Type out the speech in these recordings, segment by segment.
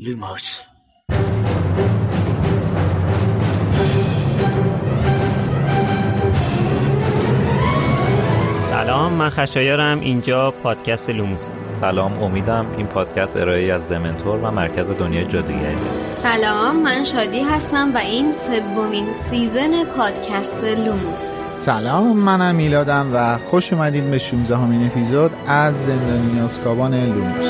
لوموس سلام من خشایارم. اینجا پادکست لوموس. سلام امیدم این پادکست ارائه از دمنتور و مرکز دنیای جادوگری. سلام من شادی هستم و این سومین season پادکست لوموس. سلام منم میلادم و خوش اومدید به 16 اُمین اپیزود از زندانی آزکابان لوموس.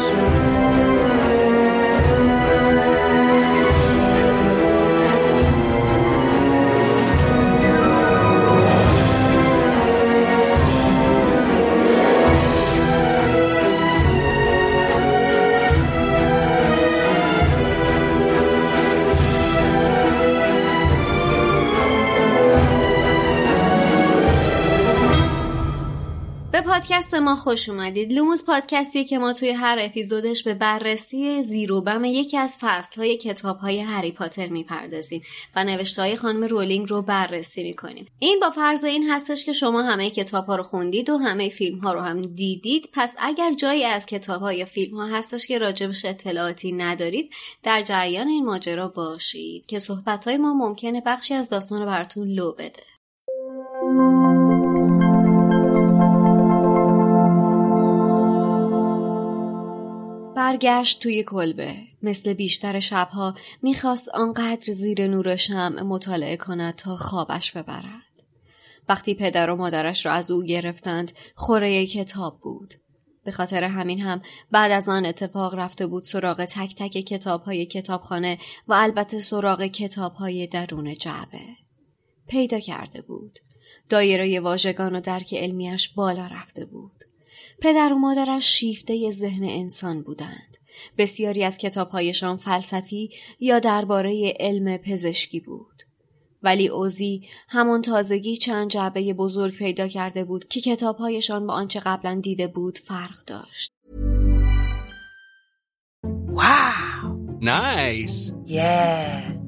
ما خوش اومدید. لوموس پادکستی که ما توی هر اپیزودش به بررسی زیروبم یکی از فصلهای کتابهای هری پاتر می‌پردازیم و نوشته های خانم رولینگ رو بررسی می‌کنیم. این با فرض این هستش که شما همه کتاب ها رو خوندید و همه فیلم ها رو هم دیدید. پس اگر جایی از کتاب ها یا فیلم ها هستش که راجبش اطلاعاتی ندارید در جریان این ماجرا باشید که صحبت های ما ممکنه بخشی از داستان رو براتون لو بده. برگشت توی کلبه. مثل بیشتر شبها می‌خواست آنقدر زیر نور شم مطالعه کند تا خوابش ببرد. وقتی پدر و مادرش را از او گرفتند خوره کتاب بود. به خاطر همین هم بعد از آن اتفاق رفته بود سراغ تک تک کتاب های کتابخانه و البته سراغ کتاب های درون جعبه. پیدا کرده بود. دایره واژگان و درک علمیش بالا رفته بود. پدر و مادرش شیفته ذهن انسان بودند. بسیاری از کتابهایشان فلسفی یا درباره علم پزشکی بود. ولی اوزی همان تازگی چند جعبه بزرگ پیدا کرده بود که کتابهایشان با آنچه قبلا دیده بود فرق داشت. Wow! Nice! Yeah!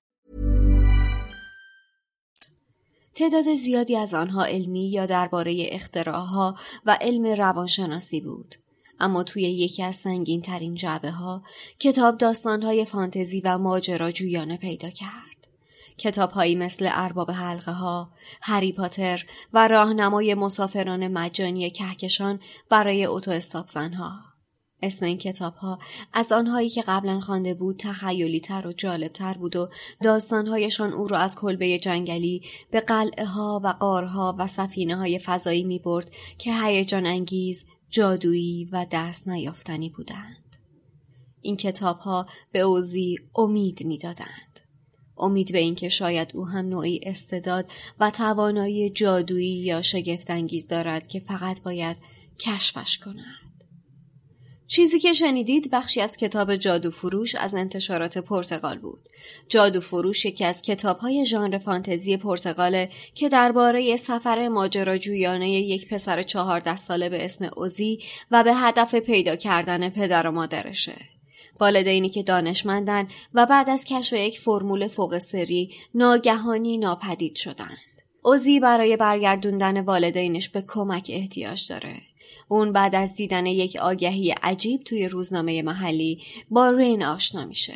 تعداد زیادی از آنها علمی یا درباره اختراعها و علم روانشناسی بود. اما توی یکی از سنگین ترین جعبه ها کتاب داستان های فانتزی و ماجراجویانه پیدا کرد. کتاب هایی مثل ارباب حلقه ها، هری پاتر و راهنمای مسافران مجانی کهکشان برای اتو استاپ ها. اسم این کتاب ها از آنهایی که قبلا خوانده بود تخیلی تر و جالب تر بود و داستانهایشان او را از کلبه جنگلی به قلعه ها و قارها و سفینه های فضایی می برد که هیجان انگیز، جادویی و دست نیافتنی بودند. این کتاب ها به اوزی امید می‌دادند. امید به اینکه شاید او هم نوعی استعداد و توانایی جادویی یا شگفتانگیز دارد که فقط باید کشفش کند. چیزی که شنیدید بخشی از کتاب جادو فروش از انتشارات پرتغال بود. جادو فروش یکی از کتاب های ژانر فانتزی پرتغاله که درباره سفر ماجراجویانه یک پسر چهارده ساله به اسم اوزی و به هدف پیدا کردن پدر و مادرشه. والدینی که دانشمندن و بعد از کشف یک فرمول فوق سری ناگهانی ناپدید شدند. اوزی برای برگردوندن والدینش به کمک احتیاج داره. اون بعد از دیدن یک آگهی عجیب توی روزنامه محلی با رین آشنا میشه.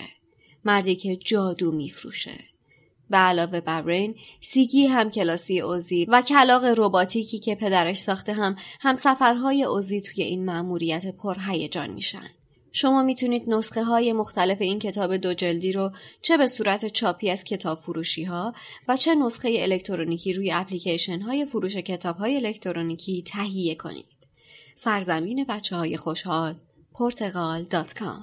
مردی که جادو میفروشه. به علاوه بر رین، سیگی هم کلاسی اوزی و کلاق رباتیکی که پدرش ساخته هم هم سفرهای اوزی توی این مأموریت پرهیجان میشن. شما می‌تونید نسخه های مختلف این کتاب دو جلدی رو چه به صورت چاپی از کتاب فروشی ها و چه نسخه الکترونیکی روی اپلیکیشن های فروش کتاب های الکترونیکی تهیه کنید. سرزمین بچه های خوشحال پرتغال.com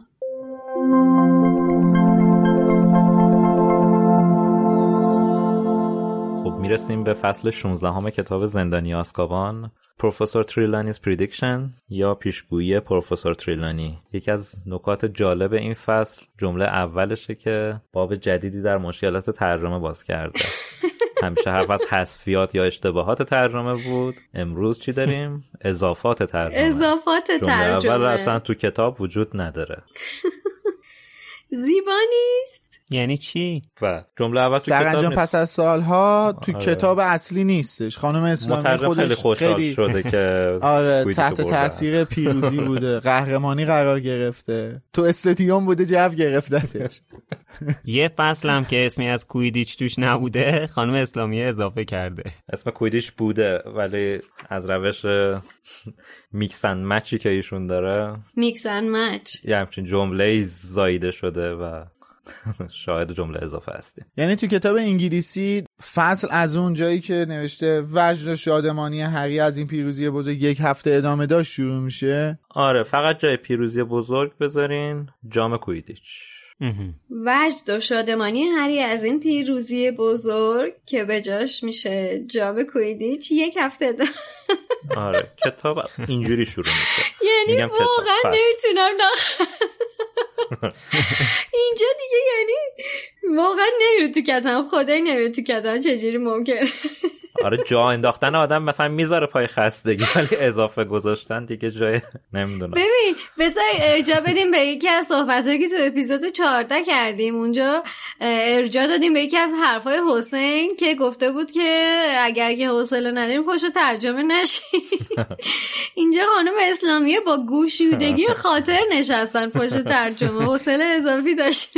خب می‌رسیم به فصل 16 همه کتاب زندانی آسکابان. Professor Trelawney's Prediction یا پیشگویی پروفسور تریلانی؟ یکی از نکات جالب این فصل جمله اولشه که باب جدیدی در مشکلات ترجمه باز کرده. همیشه حرف از حذفیات یا اشتباهات ترجمه بود امروز چی داریم؟ اضافات ترجمه. اضافات ترجمه اول اصلا تو کتاب وجود نداره. زیبا نیست؟ یعنی چی؟ و جمله اول تو سرانجام پس از سالها تو آره. کتاب اصلی نیستش. خانم اسلامی خودش خیلی خوشحال خیلی شده که آره تحت. تاثیر پیروزی بوده. قهرمانی قرار گرفته. تو استادیوم بوده جو گرفتتش. یه فصل هم که اسمی از کویدیچ توش نبوده خانم اسلامی اضافه کرده. اسم کویدیچ بوده ولی از روش mix and match ی که ایشون داره. mix and match. یه همچین جمله زاییده شده و شاید جمله اضافه هستیم یعنی تو کتاب انگلیسی فصل از اون جایی که نوشته وجد و شادمانی هری از این پیروزی بزرگ یک هفته ادامه داشت شروع میشه آره فقط جای پیروزی بزرگ بذارین جام کویدیچ. وجد و شادمانی هری از این پیروزی بزرگ که به جاش میشه جام کویدیچ یک هفته دا. آره کتاب اینجوری شروع میشه یعنی واقعا. نمی‌تونم نخ اینجا دیگه یعنی واقعا نمیره تو کتم خدای نمیره تو کتم چجوری ممکن آره جا انداختن آدم مثلا می‌ذاره پای خستگی ولی اضافه گذاشتن دیگه جای نمی‌دونم. ببین بذار ارجا بدیم به یکی از صحبتهایی که تو اپیزود 14 کردیم. اونجا ارجا دادیم به یکی از حرفای حسین که گفته بود که اگر که حوصله نداریم پشت ترجمه نشیم. اینجا خانم اسلامیه با گوشودگی و خاطر نشستن پشت ترجمه حوصله اضافی داشت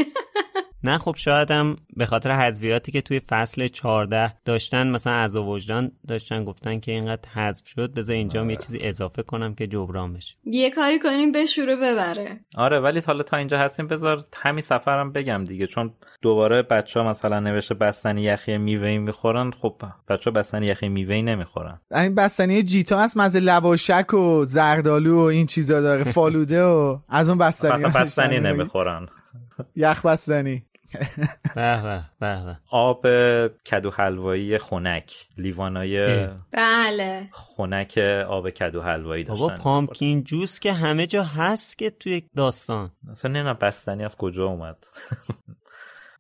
نه خب شاید هم به خاطر حذفیاتی که توی فصل 14 داشتن مثلا از وجدان داشتن گفتن که اینقدر حذف شد بذار اینجا یه چیزی اضافه کنم که جبران بشه. یه کاری کنیم به شروع ببره. آره ولی حالا تا اینجا هستیم بذار همین سفرم بگم دیگه چون دوباره بچه ها مثلا نوشته بستنی یخی میوه می‌خورن خب بچه ها بستنی یخی میوه نمی‌خورن. این بستنی جیتا هست مزه لواشک و زردالو و این چیزا داره فالوده و از اون بستنی بستنی نمی‌خورن. یخ بستنی. به به به به آب کدو حلوایی خنک لیوانای. بله. خنک آب کدو حلوایی بابا داشتن. پامکین جوس که همه جا هست که توی داستان. اصلا نه بستنی از کجا اومد؟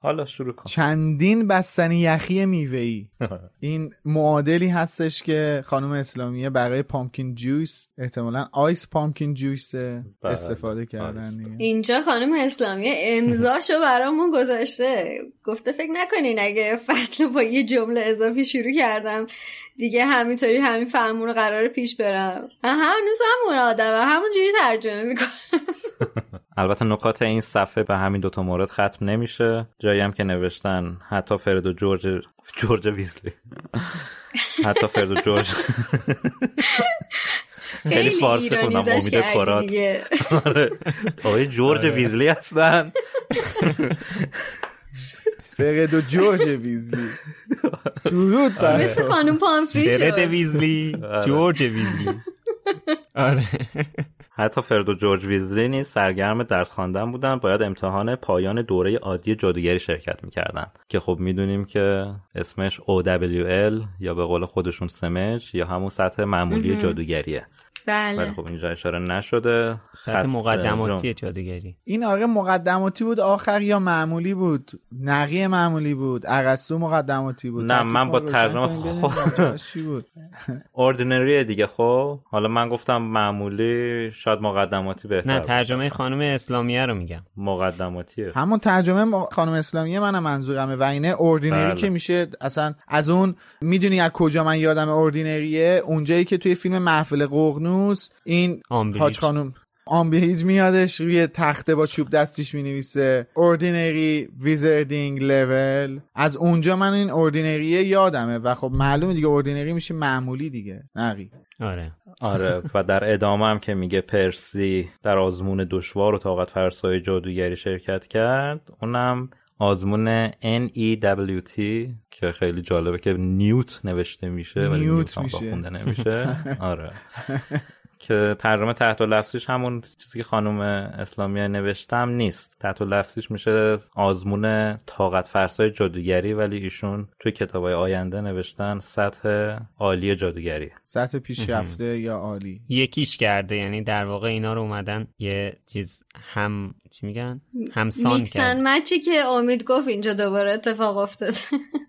حالا شروع کن. چندین بستنی یخی میوه‌ای. این معادلی هستش که خانم اسلامیه برای پامکین جوس احتمالا آیس پامکین جوس استفاده کردن. اینجا خانم اسلامی امضاشو برامون گذاشته. گفته فکر نکنین اگه فصل با یه جمله اضافی شروع کردم دیگه همینطوری همین فرمون رو قرار پیش برم. هنوز همون آدم همونجوری ترجمه می‌کنم. البته نکات این صفحه به همین دوتا مورد ختم نمیشه. جایی هم که نوشتن حتی فرد و جورج جورج ویزلی. حتی فرد و جورج. خیلی فارسی ایرانیزش امید کرات آره. آقای جورج ویزلی هستن. فرد و جورج ویزلی. درود بر مثل خانم پامفری درد شد. ویزلی. جورج ویزلی. آره. حتی فرد و جورج ویزلی نیز سرگرم درس خواندن بودن باید امتحان پایان دوره عادی جادوگری شرکت می‌کردن. که خب می‌دونیم که اسمش OWL یا به قول خودشون سمج یا همون سطح معمولی جادوگریه. بله. ولی خب اینجا اشاره نشده. سطح مقدماتی جادوگری. این آره مقدماتی بود آخر یا معمولی بود؟ نقی معمولی بود ارسطو مقدماتی بود. نه، من با ترجمه خود- چی بود. ordinary دیگه خب؟ حالا من گفتم معمولی شاید مقدماتی بهتر نه. ترجمه خانم اسلامیه رو میگم. مقدماتیه. همون ترجمه خانم اسلامیه منم منظورمه و اینه ordinary بله. که میشه اصلا از اون می‌دونی از کجا من یادم ordinary ه اونجایی که توی فیلم محفل ققنوس این آمبریج. حاج خانم آمبریج میادش روی تخته با چوب دستیش می‌نویسه. Ordinary Wizarding Level از اونجا من این ordinary ه یادمه و خب معلومه دیگه ordinary میشه معمولی دیگه. نقی. آره. آره و در ادامه هم که میگه پرسی در آزمون دشوار و طاقت فرسای جادوگری شرکت کرد اونم آزمون NEWT که خیلی جالبه که نیوت نوشته میشه ولی نیوت میشه. خونده نمیشه آره که ترجمه تحت لفظیش همون چیزی که خانم اسلامی نوشتم نیست. تحت لفظیش میشه آزمون طاقت فرسای جادوگری ولی ایشون توی کتابای آینده نوشتن سطح عالی جادوگری. سطح پیشرفته یا عالی؟ یکیش کرده یعنی در واقع اینا رو اومدن یه چیز هم چی میگن؟ همسان mix and match ی که امید گفت اینجا دوباره اتفاق افتاد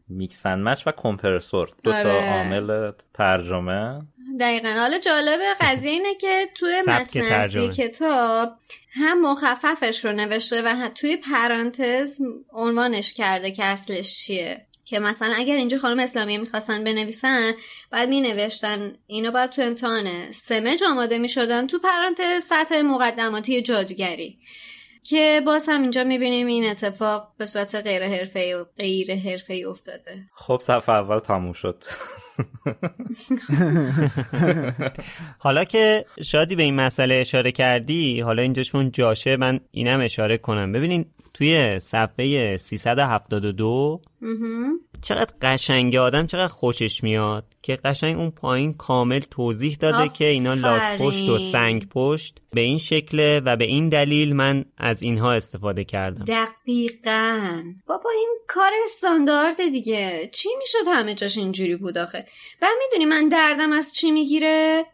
mix and match و کمپرسور دو تا آره. عامل ترجمه. دقیقا. حالا جالب قضیه اینه که توی متن اصلی. کتاب هم مخففش رو نوشته و هم توی پرانتز عنوانش کرده که اصلش چیه. که مثلا اگر اینجا خانم اسلامی می‌خواستن بنویسن بعد می نوشتن اینو باید تو امتحان سمج آماده می شدن تو پرانتز سطح مقدماتی جادوگری. که باز هم اینجا می‌بینیم این اتفاق به صورت غیر حرفه‌ای و غیر حرفه‌ای افتاده. خب صفحه اول تموم شد. حالا که شادی به این مسئله اشاره کردی حالا اینجا چون جاشه من اینم اشاره کنم. ببینین توی صفحه 372 مهم. چقدر قشنگه آدم چقدر خوشش میاد که قشنگ اون پایین کامل توضیح داده که اینا لاک پشت و آفرین. سنگ پشت. به این شکله و به این دلیل من از اینها استفاده کردم. دقیقا. بابا این کار استاندارد دیگه. چی می‌شد همه جاش اینجوری بود آخه؟ و می‌دونی من دردم از چی می‌گیره؟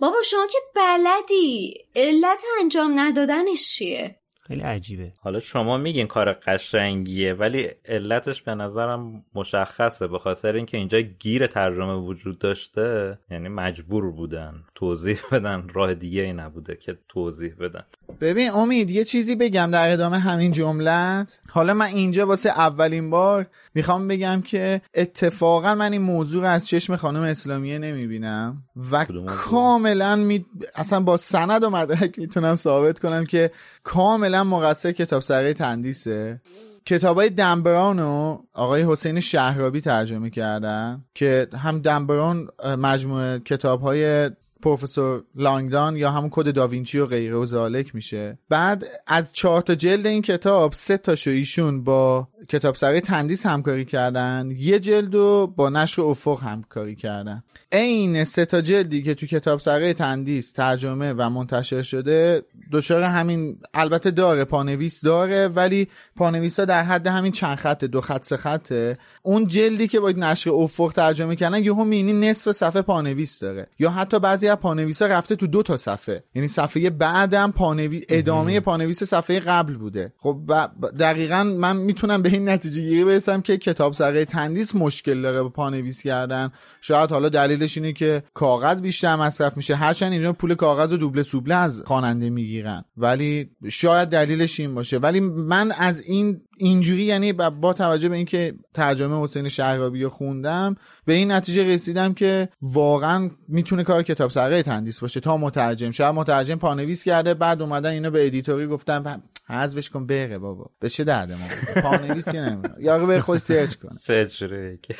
بابا شما که بلدی. علت انجام ندادنش چیه؟ خیلی عجیبه. حالا شما میگین کار قشنگیه ولی علتش به نظرم مشخصه به خاطر اینکه اینجا گیر ترجمه وجود داشته یعنی مجبور بودن توضیح بدن راه دیگه ای نبوده که توضیح بدن. ببین امید یه چیزی بگم در ادامه همین جملت حالا من اینجا واسه اولین بار می‌خوام بگم که اتفاقا من این موضوع رو از چشم خانم اسلامیه نمی‌بینم و؟ کاملا می... اصلا با سند و مدرک می‌تونم ثابت کنم که کاملا مقصر کتاب سره تندیسه کتابای دنبران رو آقای حسین شهرابی ترجمه کردن که هم دنبران مجموعه کتاب های پروفسور لانگدان یا همون کد داوینچی و غیره و ذلک میشه. بعد از چهار تا جلد این کتاب سه تاشو ایشون با کتابسرای تندیس همکاری کردن یه جلد رو با نشر افق همکاری کردن. عین سه تا جلدی که تو کتابسرای تندیس ترجمه و منتشر شده دچار همین البته داره پانویس داره ولی پانویس ها در حد همین چند خط دو خط سه خطه. اون جلدی که با نشر افق ترجمه کردن یهو می‌بینی نصف صفحه پانویس داره. یا حتی بعضی از پانویس ها رفته تو دو تا صفحه. یعنی صفحه بعدم پانویس ادامه پانویس صفحه قبل بوده. خب دقیقا من می‌تونم به این نتیجه گیری برسم که کتابسرای تندیس مشکل داره با پانویس کردن. شاید حالا دلیلش اینه که کاغذ بیشتر مصرف میشه. هرچند اینا پول کاغذ و دوبله سوبله از خواننده می‌گیرن. ولی شاید دلیلش این باشه. ولی من از این اینجوری یعنی با توجه به اینکه ترجمه حسین شهرابی رو خوندم به این نتیجه رسیدم که واقعا می‌تونه کار کتابسرای تندیس باشه تا مترجم. شاید مترجم پانویس کرده بعد اومدن اینو به editor ی گفتن حذفش کن بره بابا. به چه درد ما؟ پانویس که نمی‌دونم. یا به خود سرچ کن جوریه که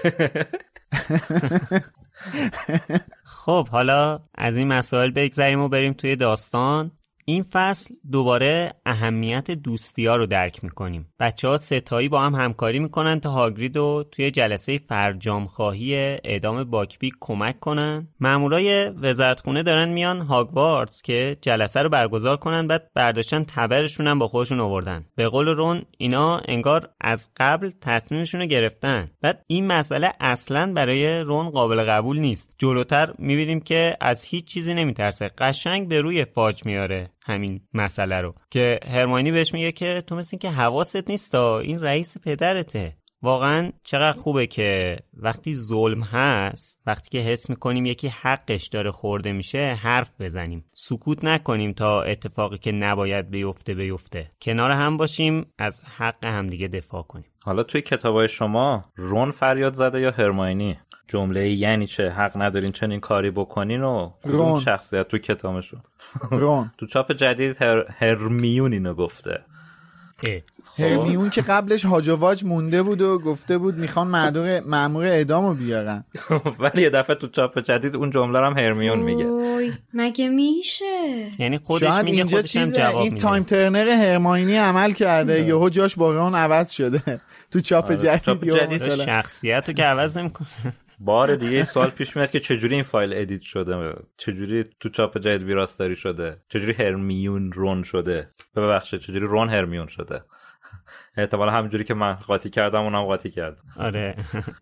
خب حالا از این مسائل بگذریم و بریم توی داستان. این فصل دوباره اهمیت دوستی ها رو درک می‌کنیم. بچه ها ستایی با هم همکاری می‌کنن تا هاگرید رو توی جلسه فرجام خواهی اعدام باکبیک کمک کنن. مامورای وزارتخونه دارن میان هاگوارتس که جلسه رو برگزار کنن بعد برداشتن تبرشون هم با خودشون آوردن. به قول رون اینا انگار از قبل تصمیمشون رو گرفتن. بعد این مسئله اصلا برای رون قابل قبول نیست. جلوتر می‌بینیم که از هیچ چیزی نمیترسه. قشنگ به روی فاج میاره همین مسئله رو. که هرماینی بهش میگه که تو مثل که حواست نیست این رئیس پدرته. واقعا چقدر خوبه که وقتی ظلم هست وقتی که حس می‌کنیم یکی حقش داره خورده میشه حرف بزنیم. سکوت نکنیم تا اتفاقی که نباید بیفته بیفته. کنار هم باشیم از حق همدیگه دفاع کنیم. حالا توی کتابای شما رون فریاد زده یا هرماینی؟ جمله یعنی چه؟ حق ندارین چنین کاری بکنین و رون شخصیت تو کتابشو. رون تو چاپ جدید هر... هرمیون اینو گفته. هرمیون که قبلش هاجواج مونده بود و گفته بود می‌خوان معدور معمور اعدامو بیارن. ولی یه دفعه تو چاپ جدید اون جمله هم هرمیون میگه. مگه میشه؟ یعنی خودش میگه اینجا خودش هم جواب این تایم ترنر هرماینی عمل کرده یهو جاش با رون عوض شده. تو چاپ جدید, چاپ جدید شخصیت رو که عوض نمی‌کنه. بار دیگه سوال پیش میاد که چجوری این فایل edit شده؟ چجوری تو چاپ جدید ویراستاری شده؟ چجوری هرمیون رون شده؟ ببخشید چجوری رون هرمیون شده؟ احتمالا همونجوری که من قاطی کردم اونم قاطی کرد. آره.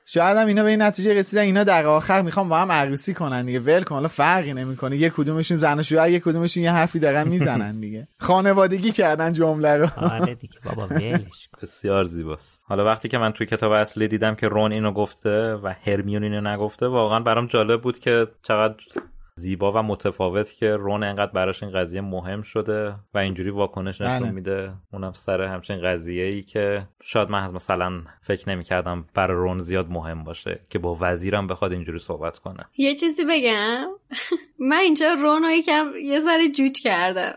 شاید هم اینا به این نتیجه رسیدن اینا در آخر می‌خوام با هم عروسی کنن دیگه. ول کن حالا فرقی نمی‌کنه. یه کدومشون زن و شوهر یه کدومشون یه حرفی دارن می‌زنن دیگه. خانوادگی کردن جمله رو. آره دیگه بابا ولش بسیار زیباست. حالا وقتی که من توی کتاب اصلی دیدم که رون اینو گفته و هرمیون اینو نگفته واقعا برام جالب بود که چقدر زیبا و متفاوت که رون انقدر براش این قضیه مهم شده و اینجوری واکنش نشون بله. میده. اونم سر همچین قضیه ای که شاید من مثلا فکر نمی‌کردم برای رون زیاد مهم باشه که با وزیرم بخواد اینجوری صحبت کنه. یه چیزی بگم. من اینجا رون رو یکم یه ذره جوج کردم.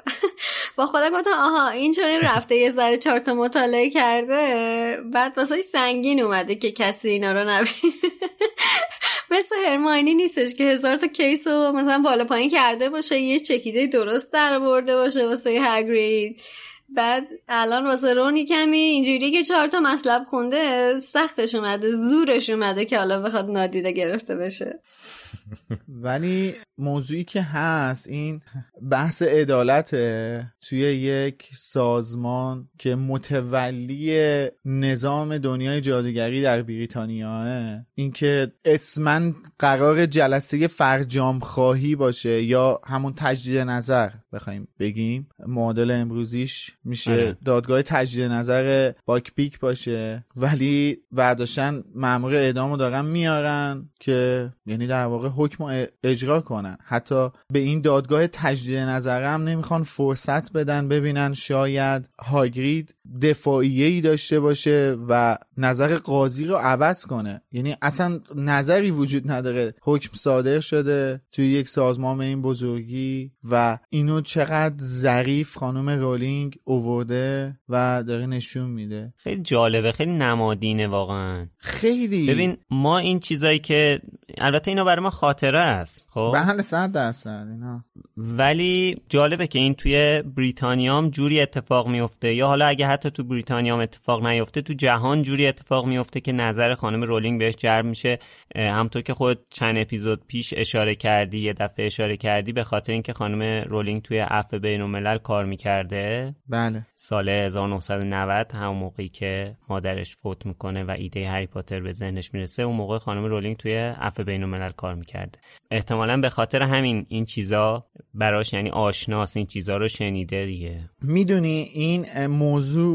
با خودم گفتم آها این چون رفته یه ذره چهار تا مطالعه کرده؟ بعد واسه سنگین اومده که کسی اینا رو نبینه. مثل هرماینی نیستش که هزار تا کیس رو مثلا بالا پایین کرده باشه یه چکیده درست در برده باشه واسه هگرید بعد الان واسه رونی کمی اینجوری که چهار تا مطلب خونده سختش اومده زورش اومده که حالا بخواد نادیده گرفته بشه. ولی موضوعی که هست این بحث عدالت توی یک سازمان که متولی نظام دنیای جادوگری در بریتانیا اینکه اسمن قرار جلسه فرجام خواهی باشه یا همون تجدید نظر بخوایم بگیم. معادل امروزیش میشه آره. دادگاه تجدید نظر باک پیک باشه. ولی ورداشتن مامور اعدامو دارن میارن که یعنی در واقع حکم اجرا کنن. حتی به این دادگاه تجدید نظرم نمی‌خوان فرصت بدن ببینن شاید هاگرید دفاعیه ای داشته باشه و نظر قاضی رو عوض کنه. یعنی اصلا نظری وجود نداره. حکم صادر شده توی یک سازمان این بزرگی و اینو چقدر ظریف خانم رولینگ اوورده و داره نشون میده. خیلی جالبه خیلی نمادینه واقعا. خیلی. ببین ما این چیزایی که البته اینا برای ما خاطره است خب؟ بله صد درصد اینا. ولی جالبه که این توی بریتانیام جوری اتفاق میفته. یا حالا اگه حتی تو بریتانیام اتفاق نیفته. تو جهان جوری اتفاق میفته که نظر خانم رولینگ بهش جلب میشه. همطور که خود چند اپیزود پیش اشاره کردی یه دفعه اشاره کردی به خاطر اینکه خانم رولینگ توی عفو بین الملل کار می‌کرده. بله. سال 1990 همون موقعی که مادرش فوت می‌کنه و ایده هری پاتر به ذهنش می‌رسه اون موقع خانم رولینگ توی عفو بین الملل کار می‌کرده. احتمالا به خاطر همین این چیزا براش یعنی آشناس این چیزا رو شنیده دیگه. می‌دونی این موضوع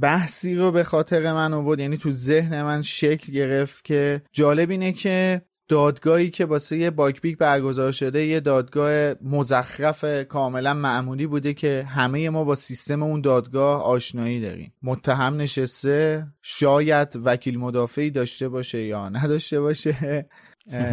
بحثی رو به خاطر من آورد یعنی تو ذهن من شکل گرفت که جالب اینه که دادگاهی که واسه یه باکبیک برگزار شده یه دادگاه مزخرف کاملا معمولی بوده که همه ما با سیستم اون دادگاه آشنایی داریم. متهم نشسته شاید وکیل مدافعی داشته باشه یا نداشته باشه.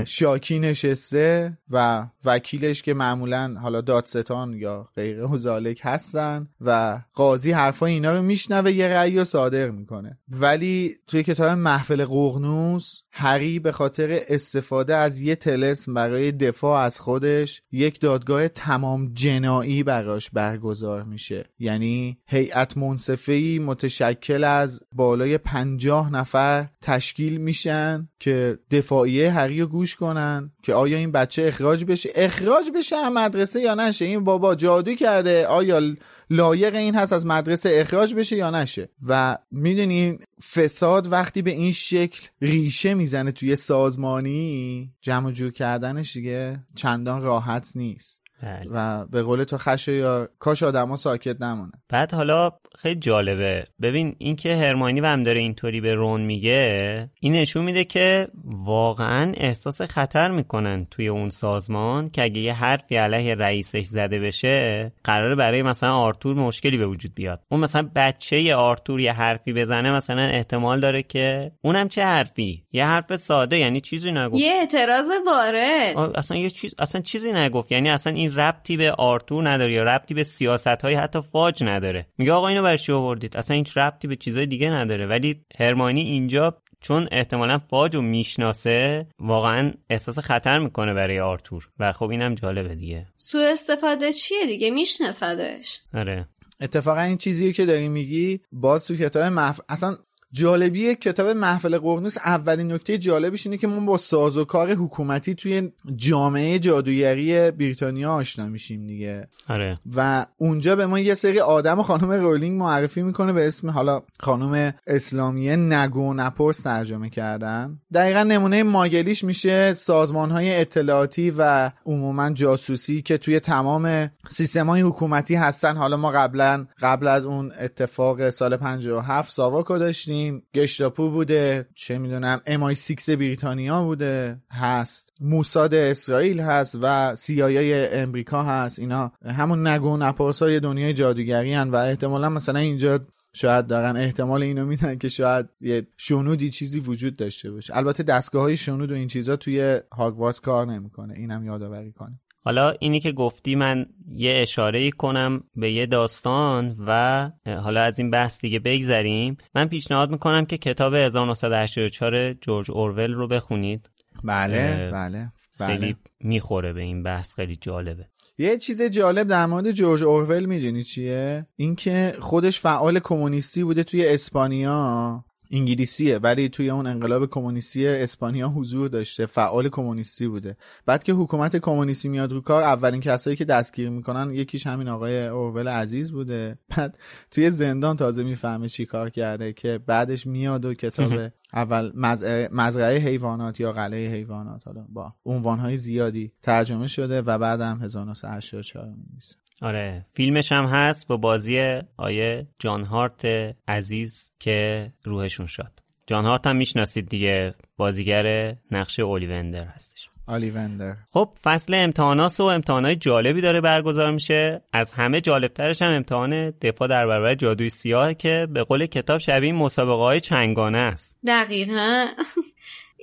شاکی نشسته و وکیلش که معمولا حالا دادستان یا غیر وزالک هستن و قاضی حرفای اینا رو میشنوه یه رأی رو صادر می‌کنه. ولی توی کتاب محفل قغنوس هری به خاطر استفاده از یه تلسم برای دفاع از خودش یک دادگاه تمام جنایی براش برگزار میشه. یعنی هیئت منصفه‌ای متشکل از بالای پنجاه نفر تشکیل میشن که دفاعیه هری رو گوش کنن که آیا این بچه اخراج بشه؟ اخراج بشه از مدرسه یا نشه؟ این بابا جادو کرده. آیا لایق این هست از مدرسه اخراج بشه یا نشه؟ و می‌دونین فساد وقتی به این شکل ریشه می‌زنه توی سازمانی جمع جور کردنش دیگه چندان راحت نیست. بله. و به قول تو خشه یا کاش آدما ساکت نمونه بعد حالا خیلی جالبه. ببین اینکه هرماینی هم داره اینطوری به رون میگه این نشون میده که واقعا احساس خطر می‌کنن توی اون سازمان که اگه یه حرفی علیه رئیسش زده بشه قراره برای مثلا آرتور مشکلی به وجود بیاد. اون مثلا بچه آرتور یه حرفی بزنه مثلا احتمال داره که اونم چه حرفی؟ یه حرف ساده یعنی چیزی نگفت. یه اعتراض وارد. اصلا یه چیز اصلا چیزی نگفت. یعنی اصلا این ربطی به آرتور نداره یا ربطی به سیاست های حتی فاج نداره. میگه آقا اینو برای چی آوردید؟ اصلا هیچ ربطی به چیزای دیگه نداره. ولی هرماینی اینجا چون احتمالا فاج رو می‌شناسه واقعا احساس خطر می‌کنه برای آرتور. و خب اینم جالبه دیگه. سوء استفاده چیه دیگه؟ میشناسدش. آره. اتفاقا این چیزیه که داری میگی باز تو کتاب محف... اصلا جالبی کتاب محفل قرنوس اولین نکته جالبش اینه که ما با سازوکار حکومتی توی جامعه جادوگری بریتانیا آشنا میشیم دیگه. آره. و اونجا به ما یه سری آدم و خانم رولینگ معرفی می‌کنه به اسم حالا خانم اسلامیه نگو نپرس ترجمه کردن. دقیقا نمونه ماگلیش میشه سازمان های اطلاعاتی و عموما جاسوسی که توی تمام سیستم های حکومتی هستن. حالا ما قبلا قبل از اون اتفاق سال 57 ساواکو داشتیم. گشتاپو بوده چه می‌دونم امای 6 بریتانیا بوده هست. موساد اسرائیل هست و سیایی امریکا هست. اینا همون نگو نپرس های دنیای جادوگری هن و احتمالا مثلا اینجا شاید دارن احتمال اینو میدن که شاید یه شنودی چیزی وجود داشته باشه. البته دستگاه های شنود و این چیزا توی هاگوارتس کار نمی‌کنه. اینم یادآوری کنه حالا اینی که گفتی من یه اشاره کنم به یه داستان و حالا از این بحث دیگه بگذریم. من پیشنهاد می‌کنم که کتاب 1984 جورج اورول رو بخونید. بله بله خیلی بله. می‌خوره به این بحث خیلی جالبه. یه چیز جالب در مورد جورج اورول می‌دونی چیه؟ اینکه خودش فعال کمونیستی بوده توی اسپانیا. انگلیسیه ولی توی اون انقلاب کمونیستی اسپانیا حضور داشته فعال کمونیستی بوده. بعد که حکومت کمونیستی میاد رو کار اولین کسایی که دستگیر می‌کنن یکیش همین آقای اورول عزیز بوده. بعد توی زندان تازه می‌فهمه چی کار کرده که بعدش میاد و کتاب اول مزرعه, مزرعه حیوانات یا قلعه حیوانات حالا با عنوانهای زیادی ترجمه شده و بعدم 1984 می‌نویسه. آره. فیلمش هم هست با بازی آیه جان هارت عزیز که روحشون شد جان هارت هم می‌شناسید دیگه. بازیگر نقش اولیوندر هستش. آلیوندر خب فصل امتحانات و امتحانات جالبی داره برگزار میشه. از همه جالبترش هم امتحان دفاع در برابر جادوی سیاه که به قول کتاب شبیه مسابقه های چنگانه است. دقیقا.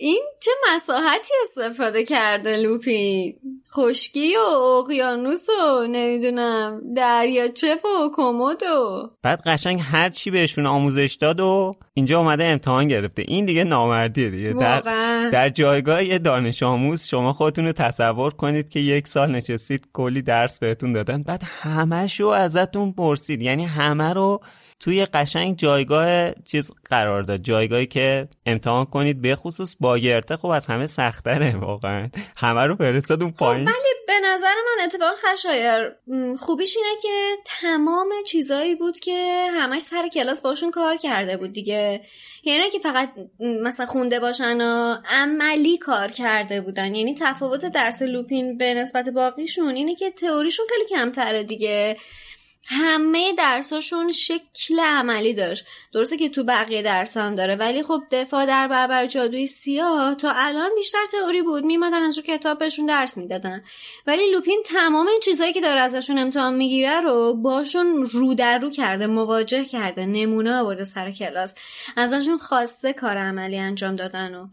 این چه مساحتی استفاده کرده لوپین؟ خشکی و اقیانوس و نمی‌دونم دریاچه و کمد و بعد قشنگ هر چی بهشون آموزش داد و اینجا اومده امتحان گرفته. این دیگه نامردیه دیگه. در, واقعا. در جایگاه یه دانش آموز شما خودتون رو تصور کنید که یک سال نشستید کلی درس بهتون دادن. بعد همهشو ازتون پرسید. یعنی همه رو توی قشنگ جایگاه چیز قرار داد. جایگاهی که امتحان کنید به خصوص باگرته خب از همه سختره واقعا. همه رو فرستاد اون پایین. ولی به نظر من اتفاق خشایر خوبیش اینه که تمام چیزایی بود که همش سر کلاس باشون کار کرده بود دیگه. یعنی که فقط مثلا خونده باشن و عملی کار کرده بودن. یعنی تفاوت درس لوپین به نسبت باقیشون اینه که تئوریشون خیلی کمتره دیگه. همه درساشون شکل عملی داشت. درسته که تو بقیه درس هم داره ولی خب دفاع در برابر جادوی سیاه تا الان بیشتر تئوری بود. میمدن از رو کتاب بهشون درس می‌دادن. ولی لوپین تمام این چیزایی که داره ازشون امتحان می‌گیره رو باشون رو در رو کرده مواجه کرده نمونه آورده سر کلاس. ازشون خواسته کار عملی انجام دادن و.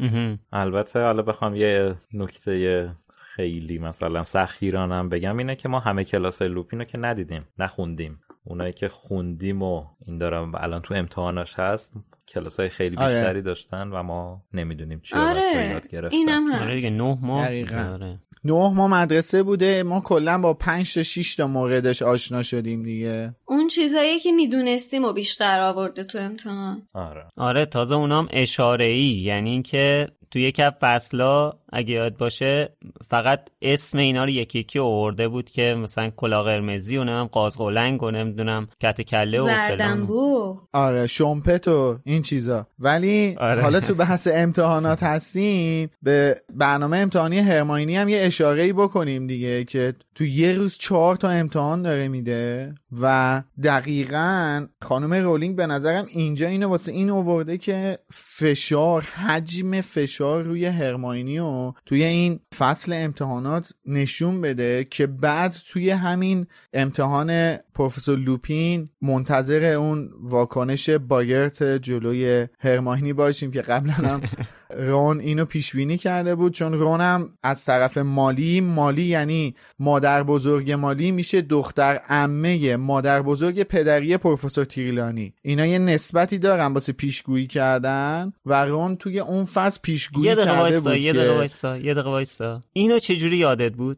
البته حالا بخوام یه نکته خیلی مثلا سخیرانم بگم اینه که ما همه کلاس لوپین رو که ندیدیم نخوندیم. اونایی که خوندیم و این دارم الان تو امتحاناش هست کلاس های خیلی آره. بیشتری داشتن و ما نمی‌دونیم چی آره. یاد گرفتن. اینم آره. دیگه هست نه ماه. آره. نه ما مدرسه بوده. ما کلا با پنج تا 6 تا موردش آشنا شدیم دیگه. اون چیزایی که می‌دونستیم و بیشتر آورده تو امتحان. آره. آره تازه اونام اشاره ای یعنی اینکه توی یک از فصلا اگه یاد باشه فقط اسم اینا رو یکی یکی آورده بود که مثلا کلا قرمزی و نمی‌دونم قازقلنگ و نمی‌دونم کت کله و فلان زردنبو آره شومپت و این چیزا ولی آره. حالا تو بحث امتحانات هستیم به برنامه امتحانی هرماینی هم یه اشاره ای بکنیم دیگه که تو یه روز چهار تا امتحان داره میده و دقیقا خانم رولینگ به نظرم اینجا اینو واسه این آورده که فشار حجم فشار روی هرماینی و توی این فصل امتحانات نشون بده که بعد توی همین امتحان پروفسور لوپین منتظر اون واکنش باگرت جلوی هرماینی باشیم که قبلا هم رون اینو پیش بینی کرده بود چون رون هم از طرف مالی مالی یعنی مادر بزرگ مالی میشه دختر عمه مادر بزرگ پدری پروفسور تیریلانی. اینا یه نسبتی دارن واسه پیشگویی کردن و رون توی اون فصل پیشگویی یه دقیقه کرده وایستا بود یه دقیقه وایستا یه دقیقه وایستا. اینو چجوری یادت بود؟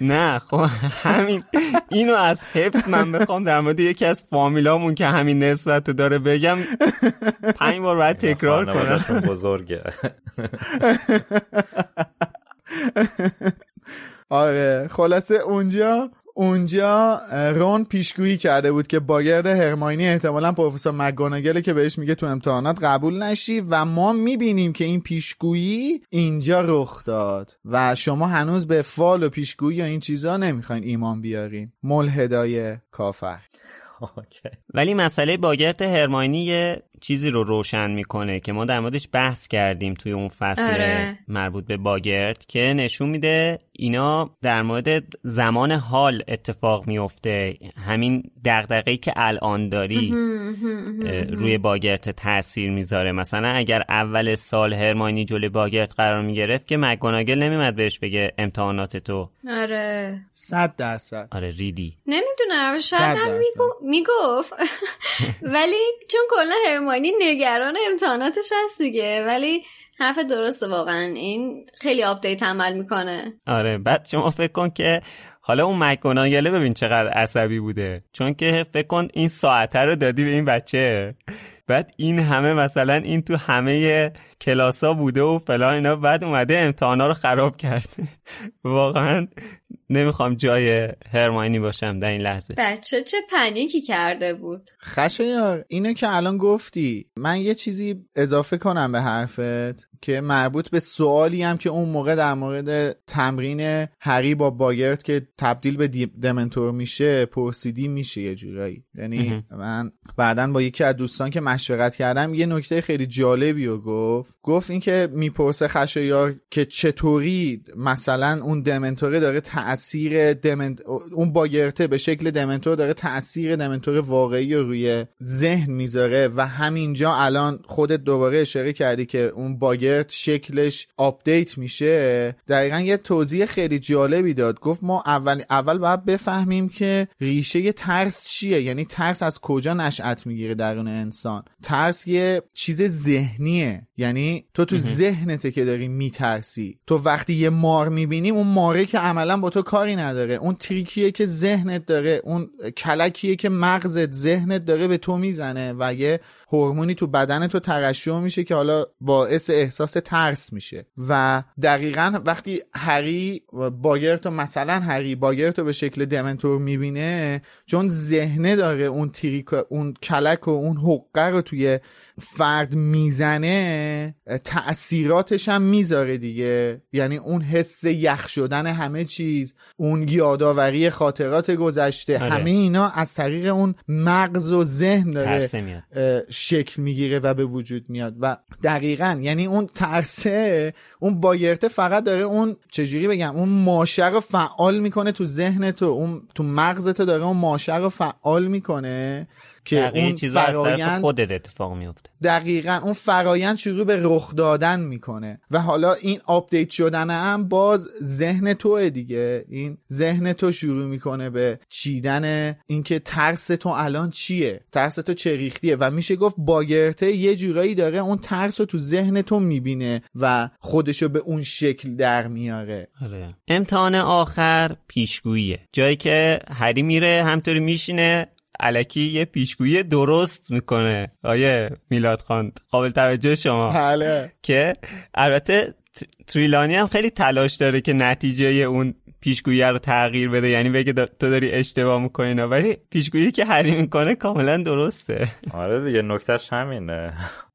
نه خب همین اینو از حفظ من بخوام در مورد یکی از فامیلامون که همین نسبت رو داره بگم پنج بار باید تکرار کنم. بزرگه. آره خلاصه اونجا اونجا رون پیشگویی کرده بود که باگرد هرماینی احتمالا پروفسور مگوناگله که بهش میگه تو امتحانات قبول نشی و ما می‌بینیم که این پیشگویی اینجا رخ داد و شما هنوز به فال و پیشگویی یا این چیزا نمی‌خواین ایمان بیارین. ملحدای کافر. اوکی. ولی مسئله باگرت هرماینی یه چیزی رو روشن می‌کنه که ما در موردش بحث کردیم توی اون فصل آره. مربوط به باگرت که نشون میده اینا در مورد زمان حال اتفاق میفته همین دغدغه‌ای که الان داری روی باگرت تاثیر می‌ذاره. مثلا اگر اول سال هرماینی جلوی باگرت قرار می‌گرفت که مگوناگل نمیمد بهش بگه امتحانات تو. آره. صد درصد. آره ریدی. نمی‌دونم صد شاید هم می‌گفت. ولی چون کلا هرماینی نگران امتحاناتش هست دیگه ولی حرف درسته واقعا. این خیلی update عمل می‌کنه. آره بعد شما فکر کن که حالا اون مکگوناگله ببین چقدر عصبی بوده. چون که فکر کن این ساعته رو دادی به این بچه. بعد این همه مثلا این تو همه کلاسا بوده و فلان اینا بعد اومده امتحانا رو خراب کرده واقعا نمی‌خوام جای هرماینی باشم در این لحظه. بچه چه پنیکی کرده بود. خشایار اینو که الان گفتی من یه چیزی اضافه کنم به حرفت که مربوط به سوالی هم که اون موقع در مورد تمرین هری با باگرت که تبدیل به دمنتور میشه پرسیدی میشه یه جورایی. یعنی من بعدا با یکی از دوستان که مشورت کردم یه نکته خیلی جالبی رو گفت. گفت اینکه می‌پرسه خشایار که چطوری مثلا اون دمنتوره داره تاثیر دمنت... اون باگرته به شکل دمنتور داره تاثیر دمنتور واقعی رو روی ذهن می‌ذاره و همینجا الان خودت دوباره اشاره کردی که اون باگرت شکلش update میشه. دقیقا یه توضیح خیلی جالبی داد. گفت ما اول اول باید بفهمیم که ریشه ترس چیه؟ یعنی ترس از کجا نشأت می‌گیره درون انسان؟ ترس یه چیز ذهنیه. یعنی تو تو ذهنته که داری میترسی. تو وقتی یه مار می‌بینی اون ماره که عملا با تو کاری نداره. اون trick یه که ذهنت داره اون کلکیه که مغزت ذهنت داره به تو می‌زنه و یه هورمونی تو بدن تو ترشح میشه که حالا باعث احساس ترس میشه. و دقیقا وقتی هری باگرتو مثلا هری باگرتو به شکل دمنتور می‌بینه چون ذهنه داره اون تریک اون کلک و اون حقه رو توی فرد می‌زنه تأثیراتش هم می‌ذاره دیگه. یعنی اون حس یخ شدن همه چیز اون یادآوری خاطرات گذشته آره. همه اینا از طریق اون مغز و ذهن داره شکل می‌گیره و به وجود میاد. و دقیقا یعنی اون ترسه اون باگرته فقط داره اون چجوری بگم اون ماشه رو فعال می‌کنه تو ذهن تو اون تو مغزت داره اون ماشه رو فعال می‌کنه. که اون چیزا فرایند خودت اتفاق میفته. دقیقا اون فرایند شروع به رخ دادن می‌کنه. و حالا این update شدن هم باز ذهن توه دیگه. این ذهن تو شروع می‌کنه به چیدن اینکه ترس تو الان چیه؟ ترس تو چه ریختیه؟ و میشه گفت باگرته یه جورایی داره اون ترس رو تو ذهن تو می‌بینه و خودشو به اون شکل در میاره. آره. امتحان آخر پیشگوییه. جایی که هری میره همطوری میشینه علکی یه پیشگویی درست می‌کنه. آیه میلاد خان قابل توجه شما. بله. که البته تریلانی هم خیلی تلاش داره که نتیجه اون پیشگویی رو تغییر بده. یعنی بگه دا- تو داری اشتباه می‌کنی اینا ولی پیشگویی که هری می‌کنه کاملا درسته. آره دیگه نکتهش همینه.